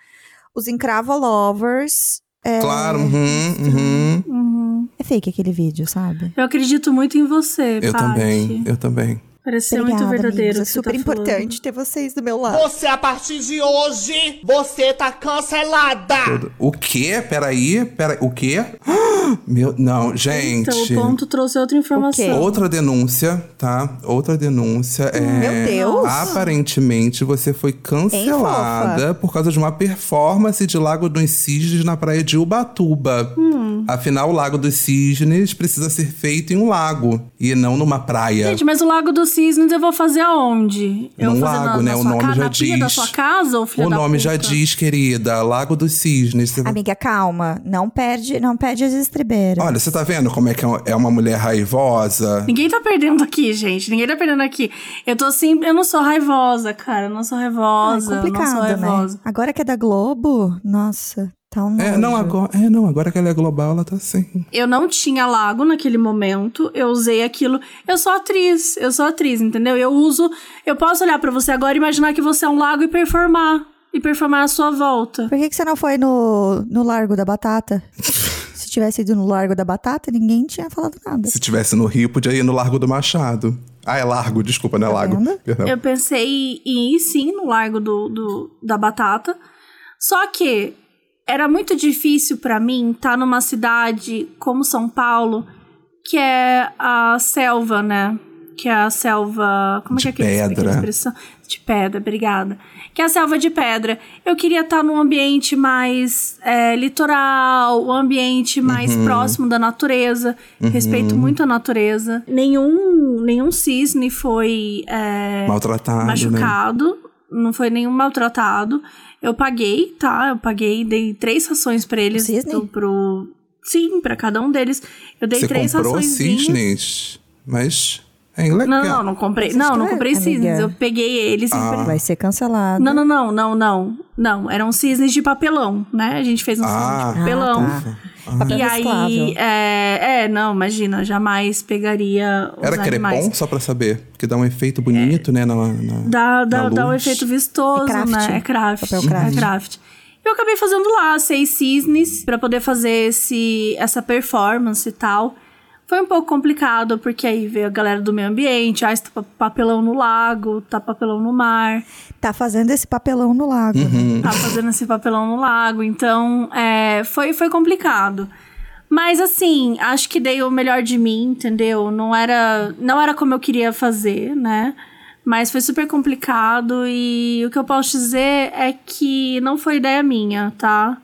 os encravo lovers. É, Claro, uhum, uhum. Uhum. é fake aquele vídeo, sabe? Eu acredito muito em você, Eu Paty. também, eu também. Parece ser Obrigada, muito verdadeiro. amigos. É você super tá importante ter vocês do meu lado. Você, a partir de hoje, você tá cancelada. O quê? Peraí, peraí, o quê? [GASPS] Meu, não, gente. Então, o ponto trouxe outra informação. Outra denúncia, tá? Outra denúncia é. Meu Deus. Aparentemente você foi cancelada por causa de uma performance de Lago dos Cisnes na praia de Ubatuba. Hum. Afinal, o Lago dos Cisnes precisa ser feito em um lago e não numa praia. Gente, mas o Lago dos Cisnes eu vou fazer aonde? Eu Num vou fazer lago, na, né? na O sua nome casa, já diz. da sua casa, ou filho o da nome já diz, querida, Lago dos Cisnes. Você- Amiga, calma. Não perde, não perde as estribeiras. Olha, você tá vendo como é que é uma mulher raivosa? Ninguém tá perdendo aqui, gente. Ninguém tá perdendo aqui. Eu tô assim, eu não sou raivosa, cara. Eu não sou Ah, raivosa. é eu não sou complicado, né? raivosa. Agora que é da Globo, nossa, tá um É, não, agora, é, não, agora que ela é global, ela tá assim. Eu não tinha lago naquele momento. Eu usei aquilo. Eu sou atriz. Eu sou atriz, entendeu? Eu uso. Eu posso olhar pra você agora e imaginar que você é um lago e performar. E performar a sua volta. Por que, que você não foi no, no Largo da Batata? [LAUGHS] Se tivesse ido no Largo da Batata, ninguém tinha falado nada. Se tivesse no Rio, podia ir no Largo do Machado. Ah, é Largo, desculpa, não é Lago. vendo? Perdão. Eu pensei em ir sim no Largo do, do- da Batata. Só que era muito difícil pra mim estar numa cidade como São Paulo, que é a selva, né? que é a selva. Como é De que é aquele- aquela pedra. expressão? De pedra, obrigada. Que é a selva de pedra. Eu queria estar num ambiente mais é, litoral, um ambiente mais Uhum. próximo da natureza. Respeito muito a natureza. Nenhum, nenhum cisne foi. é, Maltratado, né? machucado, não foi nenhum maltratado. Eu paguei, tá? Eu paguei, dei três rações pra eles. Cisne? do- pro... Sim, pra cada um deles. Eu dei Você três comprou cisnes, mas é legal. Não, não, não comprei. Não, não comprei cisnes. amiga? Eu peguei eles Ah. e. Vai ser cancelado. Não, não, não, não, não. Não, eram cisnes de papelão, né? A gente fez um Ah. cisne de papelão. Ah, tá. Papel E aí, é, é, não, imagina, jamais pegaria os Era animais. crepom, só pra saber? Porque dá um efeito bonito, né? Na, na, Dá, dá, na dá um efeito vistoso, É craft. né? É craft. Papel craft. É craft. Eu acabei fazendo lá seis cisnes pra poder fazer esse, essa performance e tal. Foi um pouco complicado, porque aí veio a galera do meio ambiente, ah, tá papelão no lago, tá papelão no mar, Tá fazendo esse papelão no lago, né? tá fazendo esse papelão no lago, então é, foi, foi complicado. Mas assim, acho que dei o melhor de mim, entendeu? Não era, não era como eu queria fazer, né? Mas foi super complicado e o que eu posso dizer é que não foi ideia minha, tá?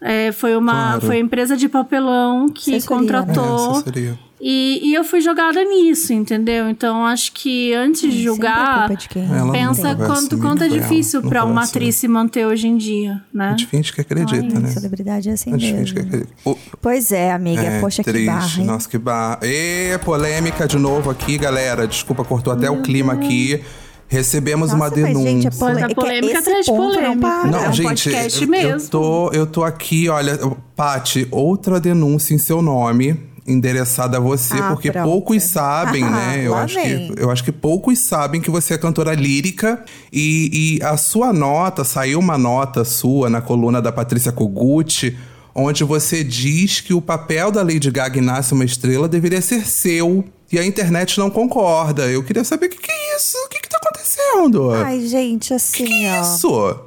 É, foi uma Claro. foi a empresa de papelão que Assessoria, né? contratou. É, assessoria. E, e eu fui jogada nisso, entendeu? Então acho que antes de é julgar, de quem Ela não pensa quanto, quanto é difícil Não pra uma conversa. atriz se manter hoje em dia, né? A gente finge que acredita, né? Celebridade é assim A gente finge que mesmo. acredita. O- Pois é, amiga. É, Poxa, que triste. barra, hein? Nossa, que barra. E polêmica de novo aqui, galera. Desculpa, cortou até o clima aqui. Recebemos uma Nossa, mas, denúncia. gente, a pole- Mas a polêmica atrás de não polêmica. para. Não, É um gente, podcast eu, mesmo. eu tô, eu tô aqui, olha, Pati, outra denúncia em seu nome, endereçada a você, Ah, porque pronto. poucos sabem, né? [LAUGHS] Eu acho, que, eu acho que poucos sabem que você é cantora lírica e, e a sua nota, saiu uma nota sua na coluna da Patrícia Kogut, onde você diz que o papel da Lady Gaga Nasce uma Estrela deveria ser seu. E a internet não concorda. Eu queria saber o que, que é isso? O que, que tá acontecendo? Ai, gente, assim, que ó. isso?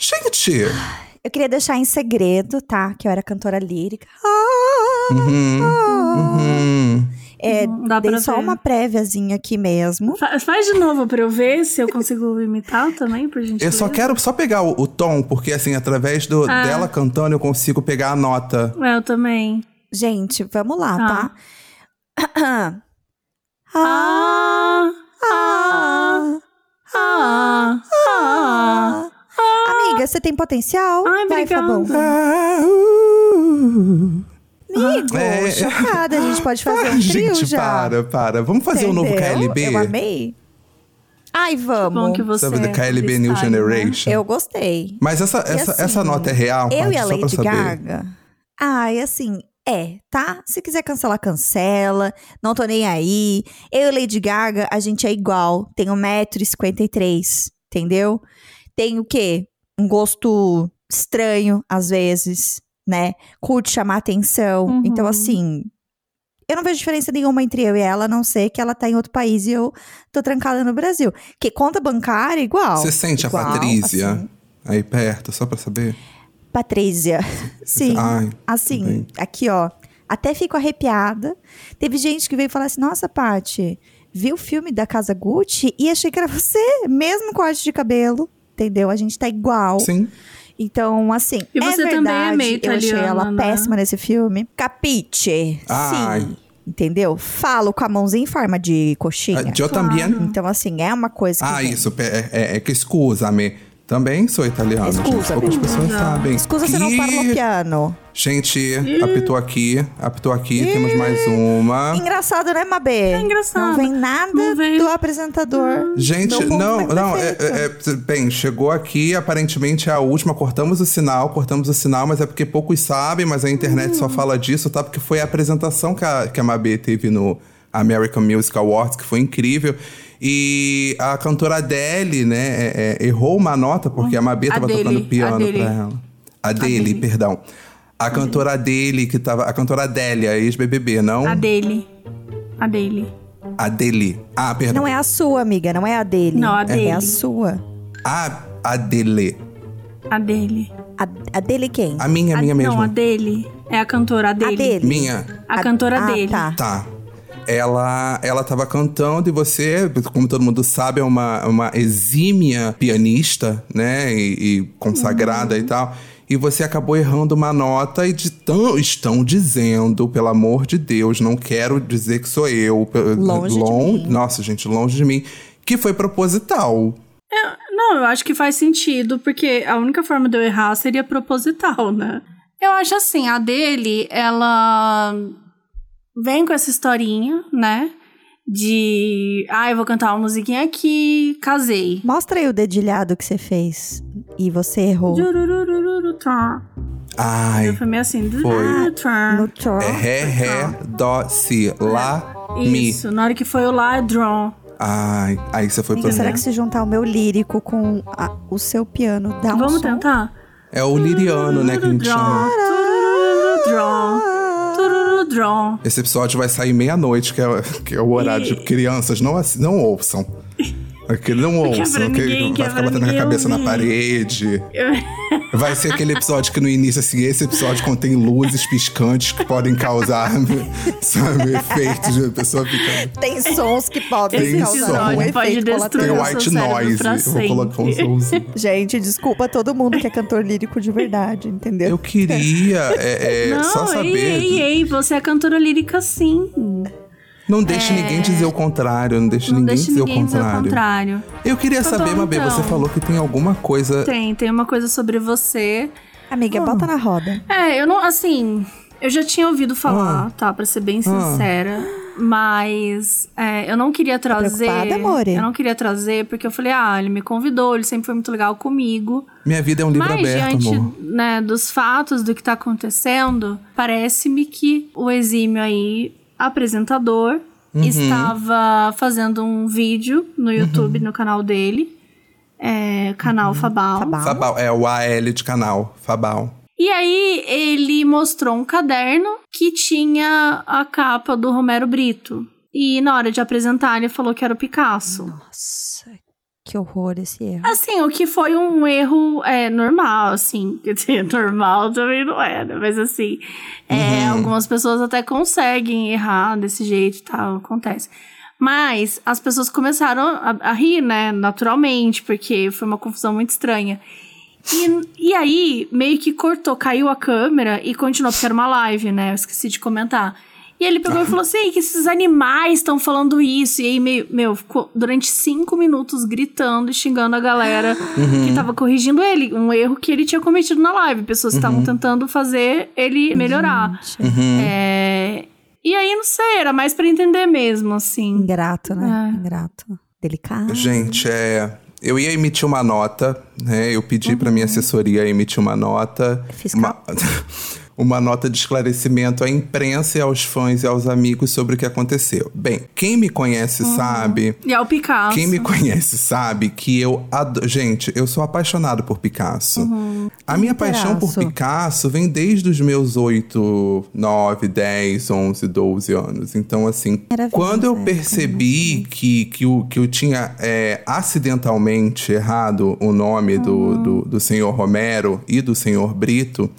Gente! Eu queria deixar em segredo, tá? Que eu era cantora lírica. Ah, Hum. É, Uhum, dá dei só ver. uma préviazinha aqui mesmo. Fa- Faz de novo pra eu ver se eu consigo imitar também, por gentileza. Eu só quero só pegar o, o tom, porque assim, através do, Ah. dela cantando, eu consigo pegar a nota. É, Eu também. Gente, vamos lá, Tá. tá? [COUGHS] ah, Ah, ah, ah, ah. Amiga, você tem potencial? Ai, Vai, obrigada. Fabão. Ah, uh. Amigo, É. chocada. A gente pode [LAUGHS] fazer um trio gente, já. para, para. Vamos fazer um novo Entendeu? KLB? Eu amei. Ai, vamos. Bom que você Sabe, do KLB New né? Generation. Eu gostei. Mas essa, E essa, assim, essa nota é real? Eu e a Lady. Gaga. Ai, assim, é, tá? Se quiser cancelar, cancela. Não tô nem aí. Eu e Lady Gaga, a gente é igual. Tenho 1,53m, entendeu? Tenho o quê? Um gosto estranho, às vezes, né? Curte chamar atenção. Uhum. Então, assim. Eu não vejo diferença nenhuma entre eu e ela, a não ser que ela tá em outro país e eu tô trancada no Brasil. Que conta bancária, igual. Você sente Igual, a Patrícia assim. aí perto, só pra saber? Patrícia. [LAUGHS] Sim. Ai, assim, bem. aqui, ó. Até fico arrepiada. Teve gente que veio falar assim: nossa, Paty, vi o filme da Casa Gucci e achei que era você, mesmo corte de cabelo. Entendeu? A gente tá igual. Sim. Então, assim, E é você também é verdade, meio eu achei ela italiana, né? péssima nesse filme. Capite. Ai. Sim. Entendeu? Falo com a mãozinha em forma de coxinha. Ah, Eu também. Então, assim, é uma coisa que. Ah, vem. isso. É, é, é que escusa-me. Também sou italiano. gente. Escusa-me. Poucas pessoas sabem. Escusa se não Que- fala piano. Gente, apitou aqui, apitou aqui, temos mais uma. Engraçado, né, Mabê? É engraçado. Não vem nada Não veio. do apresentador. Gente, do não, mais não, é, é- é- bem, chegou aqui, aparentemente é a última, cortamos o sinal, cortamos o sinal, mas é porque poucos sabem, mas a internet Hum. só fala disso, tá? Porque foi a apresentação que a, que a Mabê teve no American Music Awards, que foi incrível. E a cantora Adele, né, é- é, errou uma nota, porque a Mabê tava Adele, tocando piano Adele. pra ela. Adele, Adele. perdão. A cantora Adele, que tava. A cantora Adélia, ex-BBB, não? A dele. A dele. Adele. Ah, perdão. Não é a sua, amiga, não é a dele. Não, a dele. É a sua. A Adele. A dele. A, a dele quem? A minha, a minha a, mesmo. Não, a dele. É a cantora a dele. A dele. Minha. A cantora ah, dele. Tá. Tá. Ela, ela tava cantando e você, como todo mundo sabe, é uma, uma exímia pianista, né? E, e consagrada e tal. E você acabou errando uma nota e de tão, estão dizendo, pelo amor de Deus, não quero dizer que sou eu. Longe de mim. Nossa, gente, longe de mim. Que foi proposital. Não, eu acho que faz sentido, porque a única forma de eu errar seria proposital, né? Eu acho assim, a dele, ela vem com essa historinha, né? De, ah, eu vou cantar uma musiquinha aqui, casei. Mostra aí o dedilhado que você fez. E você errou. Tá. Ai, Eu fui meio assim, Foi. No é ré, ré, dó, si, lá, mi. Isso, na hora que foi o lá, draw. Ai, aí você foi Amiga, pro... será que se juntar o meu lírico com a- o seu piano dá um Vamos tentar? É o liriano, né, que a gente chama. Draw. Esse episódio vai sair meia-noite, que é, que é o horário de crianças. Não, não ouçam. Que não é ninguém, que vai é ficar pra batendo a cabeça na ouvir. parede. Vai ser aquele episódio que no início, assim, esse episódio contém luzes piscantes que podem causar, [LAUGHS] sabe, efeitos de pessoa ficando. Tem sons que podem Tem causar um Pode efeito destruir Tem white noise. vou colocar um somzinho. Gente, desculpa todo mundo que é cantor lírico de verdade, entendeu? Eu queria é, é, Não, só ei, saber. ei, ei, você é cantora lírica sim. Não deixe ninguém dizer o contrário. Não deixe Não ninguém, deixe dizer, ninguém o dizer o contrário. contrário. Eu queria Então, saber, Mabê, então. você falou que tem alguma coisa. Tem, tem uma coisa sobre você. Amiga, bota na roda. É, eu não, assim, eu já tinha ouvido falar, tá? Pra ser bem sincera. Mas é, eu não queria trazer. preocupada, amore? Eu não queria trazer, porque eu falei, ah, ele me convidou, ele sempre foi muito legal comigo. Minha vida é um livro Mas aberto, diante amor. né, dos fatos do que tá acontecendo, parece-me que o exímio aí, apresentador, Uhum. estava fazendo um vídeo no YouTube, no canal dele. É, canal Fabal. Fabal. Fabal, é o AL de canal, Fabal. E aí ele mostrou um caderno que tinha a capa do Romero Brito. E na hora de apresentar, ele falou que era o Picasso. Nossa, que horror esse erro. Assim, o que foi um erro é, normal, assim. [LAUGHS] Quer dizer, normal também não é, né? Mas assim, é, algumas pessoas até conseguem errar desse jeito e tal, acontece. Mas as pessoas começaram a, a rir, né? Naturalmente, porque foi uma confusão muito estranha. E, e aí, meio que cortou, caiu a câmera e continuou, porque era uma live, né? Eu esqueci de comentar. E ele pegou e falou assim: "Ei, que esses animais estão falando isso. E aí, meio, meu, ficou durante cinco minutos gritando e xingando a galera que tava corrigindo ele. Um erro que ele tinha cometido na live. Pessoas estavam tentando fazer ele melhorar. É, E aí, não sei, era mais pra entender mesmo, assim. Ingrato, né? É. Ingrato. Delicado. Gente, é. Eu ia emitir uma nota, né? Eu pedi pra minha assessoria emitir uma nota. Fiscal. Uma, [LAUGHS] uma nota de esclarecimento à imprensa e aos fãs e aos amigos sobre o que aconteceu. Bem, quem me conhece sabe. E ao Picasso. Quem me conhece sabe que eu adoro. Gente, eu sou apaixonado por Picasso. A minha paixão por. Picasso vem desde os meus 8, 9, 10, 11, 12 anos. Então, assim, Era quando eu época, percebi que, que, eu, que eu tinha é, acidentalmente errado o nome do, do, do senhor Romero e do senhor Brito.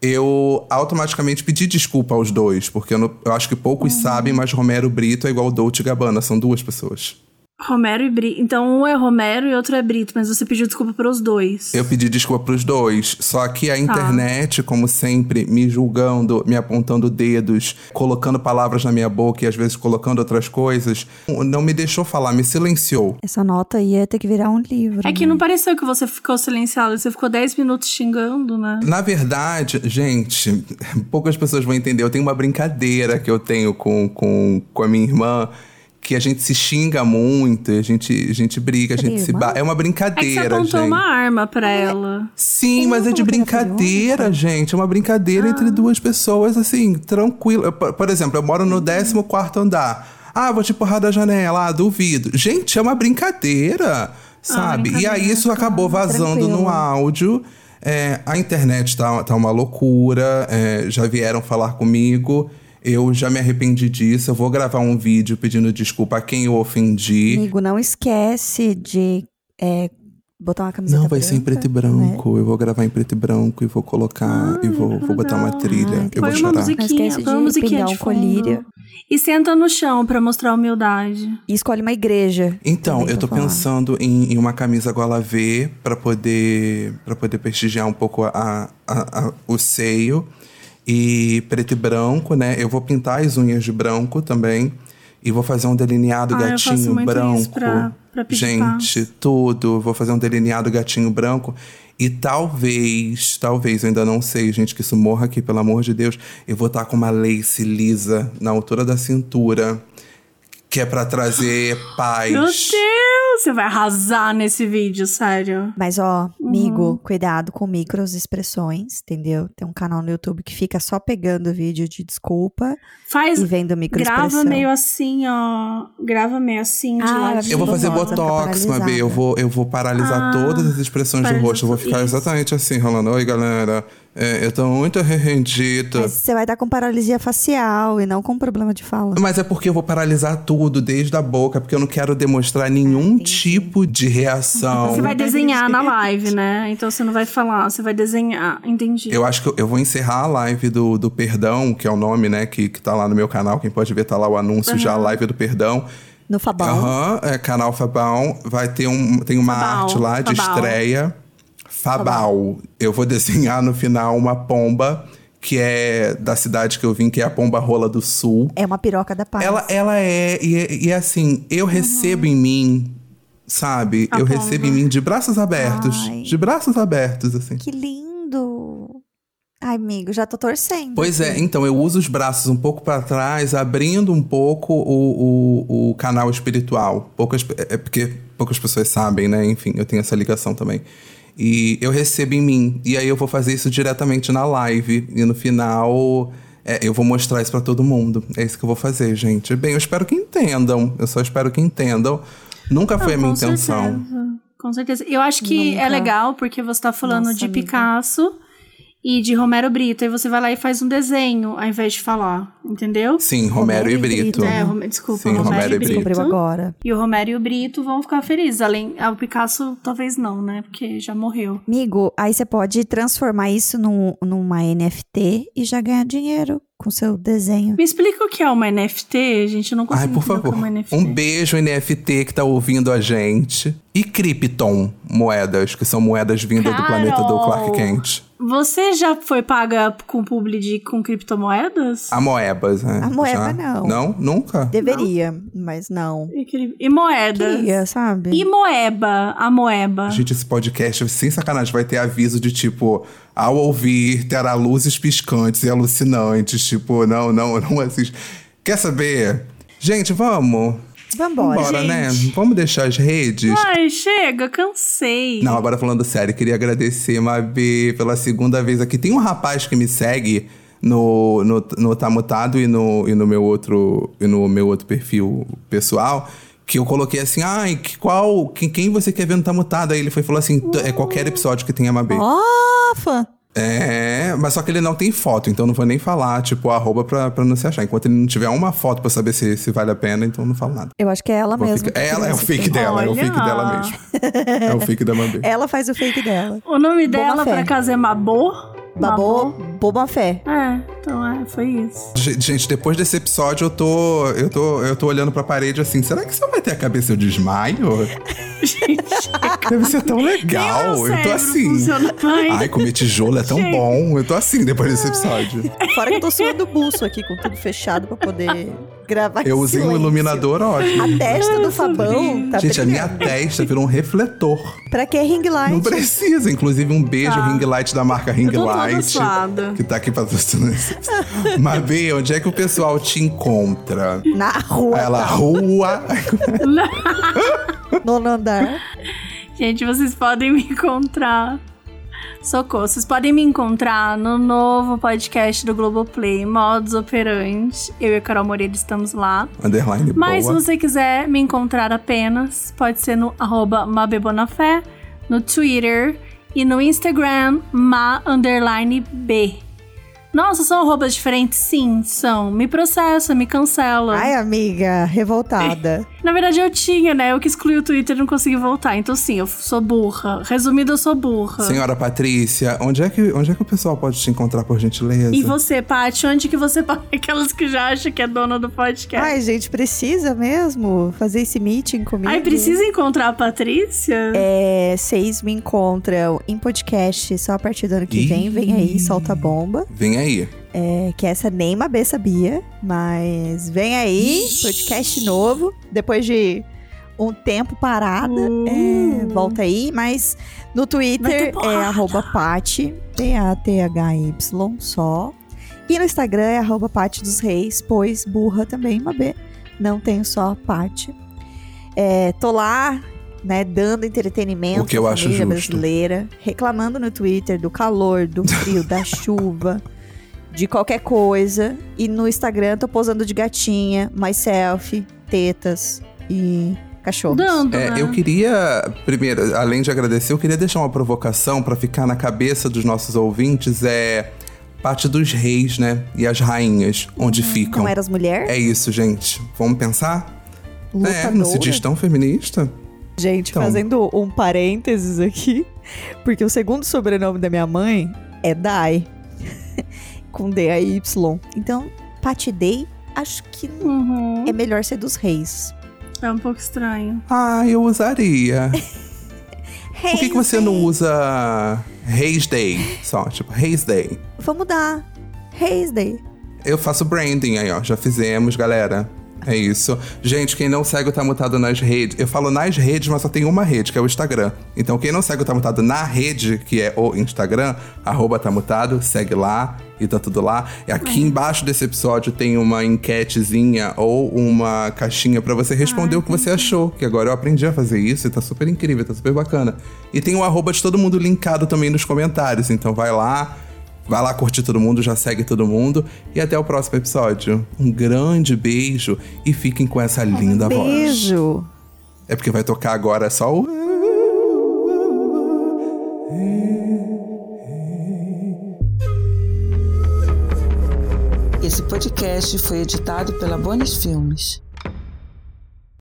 Eu automaticamente pedi desculpa aos dois, porque eu, não- eu acho que poucos sabem, mas Romero Brito é igual Dolce Gabbana, são duas pessoas. Romero e Brito. Então, um é Romero e outro é Brito, mas você pediu desculpa pros dois. Eu pedi desculpa pros dois, só que a internet, como sempre, me julgando, me apontando dedos, colocando palavras na minha boca e às vezes colocando outras coisas, não me deixou falar, me silenciou. Essa nota ia ter que virar um livro. É que né? não pareceu que você ficou silenciado, você ficou 10 minutos xingando, né? Na verdade, gente, [LAUGHS] poucas pessoas vão entender. Eu tenho uma brincadeira que eu tenho com, com, com a minha irmã. Que a gente se xinga muito, a gente, a gente briga, a gente se Irmã? ba... É uma É que você brincadeira, apontou gente. uma arma pra ela. Sim, Ele mas é de brincadeira, gente. É uma brincadeira entre duas pessoas, assim, tranquilo. Por, exemplo, eu moro no 14 andar. Ah, vou te empurrar da janela. Ah, duvido. Gente, é uma brincadeira, sabe? e aí isso acabou vazando tranquilo. no áudio. É, a internet tá, tá uma loucura. é, já vieram falar comigo. Eu já me arrependi disso. Eu vou gravar um vídeo pedindo desculpa a quem eu ofendi. Amigo, não esquece de é, botar uma camiseta Não, vai ser em branca, preto e né? branco. Eu vou gravar em preto e branco e vou colocar. e vou, vou botar uma trilha. Ah, eu vou chorar. Não esquece põe uma de musiquinha de um fundo. colírio. E senta no chão pra mostrar humildade. E escolhe uma igreja. Então, eu tô falar. pensando em, em uma camisa gola V pra poder para poder prestigiar um pouco a, a- a- o seio e preto e branco, né? Eu vou pintar as unhas de branco também e vou fazer um delineado Ah, gatinho branco. pra- pra Gente, tudo. Vou fazer um delineado gatinho branco e talvez, talvez, eu ainda não sei, gente, que isso morra aqui, pelo amor de Deus. Eu vou estar com uma lace lisa na altura da cintura. Que é pra trazer paz. Meu Deus, você vai arrasar nesse vídeo, sério. Mas, ó, Uhum. amigo, cuidado com micros expressões, entendeu? Tem um canal no YouTube que fica só pegando vídeo de desculpa Faz, e vendo micro grava meio assim, ó. Grava meio assim, de Ah. Eu vou fazer Nossa, fica botox, Mabê. Eu vou, eu vou paralisar Ah, todas as expressões do rosto. Eu vou ficar isso. exatamente assim, rolando. Oi, galera. É, eu tô muito [LAUGHS] arrependida. Mas você vai estar com paralisia facial e não com problema de fala. Mas é porque eu vou paralisar tudo, desde a boca, porque eu não quero demonstrar nenhum tipo de reação. Você vai desenhar na live, né? Então você não vai falar, você vai desenhar. Entendi. Eu acho que eu- eu vou encerrar a live do, do Perdão, que é o nome, né, que, que tá lá no meu canal. Quem pode ver, tá lá o anúncio já, a live do Perdão. No Fabão. Aham, é canal Fabão. Vai ter um, tem uma Fabal, arte lá de Fabal. estreia. Fabal. Eu vou desenhar no final uma pomba que é da cidade que eu vim, que é a Pomba Rola do Sul. É uma piroca da paz. Ela, ela é, e, e assim, eu recebo em mim, sabe? A eu pomba. recebo em mim de braços abertos. Ai. De braços abertos, assim. Que lindo! Ai, amigo, já tô torcendo. Pois é, então eu uso os braços um pouco para trás, abrindo um pouco o, o, o canal espiritual. Poucas, é porque poucas pessoas sabem, né? Enfim, eu tenho essa ligação também. E eu recebo em mim. E aí eu vou fazer isso diretamente na live. E no final é, eu vou mostrar isso para todo mundo. É isso que eu vou fazer, gente. Bem, eu espero que entendam. Eu só espero que entendam. Nunca foi a minha com intenção. Certeza, com certeza. Eu acho que Nunca. é legal porque você tá falando Nossa, de amiga. Picasso e de Romero Brito. Aí você vai lá e faz um desenho ao invés de falar, entendeu? Sim, Romero, Romero e Brito. Brito, É, Rome- desculpa, Sim, Romero, Romero e Brito. Brito. Descobriu agora. E o Romero e o Brito vão ficar felizes. Além, ah, o Picasso talvez não, né? Porque já morreu. Amigo, aí você pode transformar isso num, numa NFT e já ganhar dinheiro com seu desenho. Me explica o que é uma NFT, gente. Eu não consigo Ai, por entender o que favor. é uma NFT. Um beijo, NFT, que tá ouvindo a gente. E Krypton moedas, que são moedas vindas do planeta do Clark Carol! Kent. Você já foi paga com publi de, com criptomoedas? A moebas, né? A moeba Já? não. Não? Nunca? Deveria, mas não. E, e moedas? Queria, sabe? E moeba, a moeba. Gente, esse podcast, sem sacanagem, vai ter aviso de tipo, ao ouvir, terá luzes piscantes e alucinantes. Tipo, não, não, não assiste. Quer saber? Gente, vamos. Vambora. Bora, né? gente. Vamos deixar as redes. Ai, chega, cansei. Não, agora falando sério, queria agradecer, Mabi, pela segunda vez aqui. Tem um rapaz que me segue no, no, no Tá Mutado e no, e no meu outro e no meu outro perfil pessoal. Que eu coloquei assim, ai, que qual. Quem, quem você quer ver no Tá Mutado? Aí ele foi falou assim: "T- é qualquer episódio que tenha Mabê. Fã. É, mas só que ele não tem foto, então não vou nem falar, tipo, arroba pra, pra não se achar. Enquanto ele não tiver uma foto pra saber se, se vale a pena, então não falo nada. Eu acho que é ela Vou mesma. ficar- que ela é criou o fake dela, é o fake Olha. dela mesmo. É o fake da Mabê. [LAUGHS] Ela faz o fake dela. O nome dela pra casa é Mabô? Babou, boba fé. É, então é, foi isso. Ge- Gente, depois desse episódio eu tô, eu tô, eu tô olhando pra parede assim, será que se eu bater a cabeça eu desmaio? [LAUGHS] Deve ser tão legal. Eu tô assim. funciona. Ai, comer tijolo é tão Chega. bom. Eu tô assim depois desse episódio. Fora que eu tô suando o buço aqui, com tudo fechado pra poder gravar Eu usei um silêncio. iluminador ótimo. A testa do Fabão tá Gente, a minha brilhando. testa virou um refletor. Pra que ring light? Não precisa. Inclusive, um beijo Tá. ring light da marca Ring Light. Que tá aqui patrocinando esse. Mabê, onde é que o pessoal te encontra? Na rua, Ela tá? rua. [LAUGHS] no andar. Gente, vocês podem me encontrar. Socorro, vocês podem me encontrar no novo podcast do Globoplay, Modus Operandi. Eu e a Carol Moreira estamos lá. Underline Mas se boa. você quiser me encontrar apenas, pode ser no arroba Mabebonafé, no Twitter e no Instagram, ma underline B. Nossa, são arrobas diferentes? Sim, são. Me processa, me cancela. Ai, amiga, revoltada. [LAUGHS] Na verdade, eu tinha, né? Eu que excluí o Twitter e não consegui voltar. Então, sim, eu sou burra. Resumido, eu sou burra. Senhora Patrícia, onde é, que, onde é que o pessoal pode te encontrar, por gentileza? E você, Paty, onde que você [LAUGHS] pode? Aquelas que já acham que é dona do podcast. Ai, gente, precisa mesmo fazer esse meeting comigo? Ai, precisa encontrar a Patrícia? É, vocês me encontram em podcast só a partir do ano que Ih. vem. Vem aí, solta a bomba. Vem aí. É, que essa nem Mabê sabia, mas vem aí, podcast novo. Depois de um tempo parada, é, volta aí. Mas no Twitter ter é arroba Pati, P-A-T-H-Y só. E no Instagram é arroba Pati dos Reis, pois burra também, Mabê. Não tenho só Pati. É, tô lá, né, dando entretenimento O que eu à acho família justo. brasileira, reclamando no Twitter do calor, do frio, da [LAUGHS] chuva, de qualquer coisa. E no Instagram tô posando de gatinha, mais selfie, tetas e cachorros. Dando, É, né? eu queria, primeiro, além de agradecer, eu queria deixar uma provocação pra ficar na cabeça dos nossos ouvintes. É parte dos reis, né? E as rainhas, onde ficam. Não eras mulher? É isso, gente. Vamos pensar? É, não se Lutadora? diz tão feminista? Gente, Então. fazendo um parênteses aqui, [LAUGHS] porque o segundo sobrenome da minha mãe é Dai, [LAUGHS] com D-A-Y. Então, Pati Day, acho que Uhum. é melhor ser dos reis. É um pouco estranho. Ah, eu usaria. [LAUGHS] Por que, que você não usa Reis Day só? Tipo, Reis Day. Vamos mudar. Reis Day. Eu faço branding aí, ó. Já fizemos, galera. É isso. Gente, quem não segue o Tá Mutado nas redes. Eu falo nas redes, mas só tem uma rede, que é o Instagram. Então, quem não segue o Tá Mutado na rede, que é o Instagram, arroba Tá Mutado, segue lá e tá tudo lá. E aqui embaixo desse episódio tem uma enquetezinha ou uma caixinha pra você responder o que você achou. Que agora eu aprendi a fazer isso e tá super incrível, tá super bacana. E tem o arroba de todo mundo linkado também nos comentários. Então vai lá. Vai lá curtir todo mundo, já segue todo mundo. E até o próximo episódio. Um grande beijo e fiquem com essa linda voz. Beijo. É porque vai tocar agora só o. Esse podcast foi editado pela Bonis Filmes.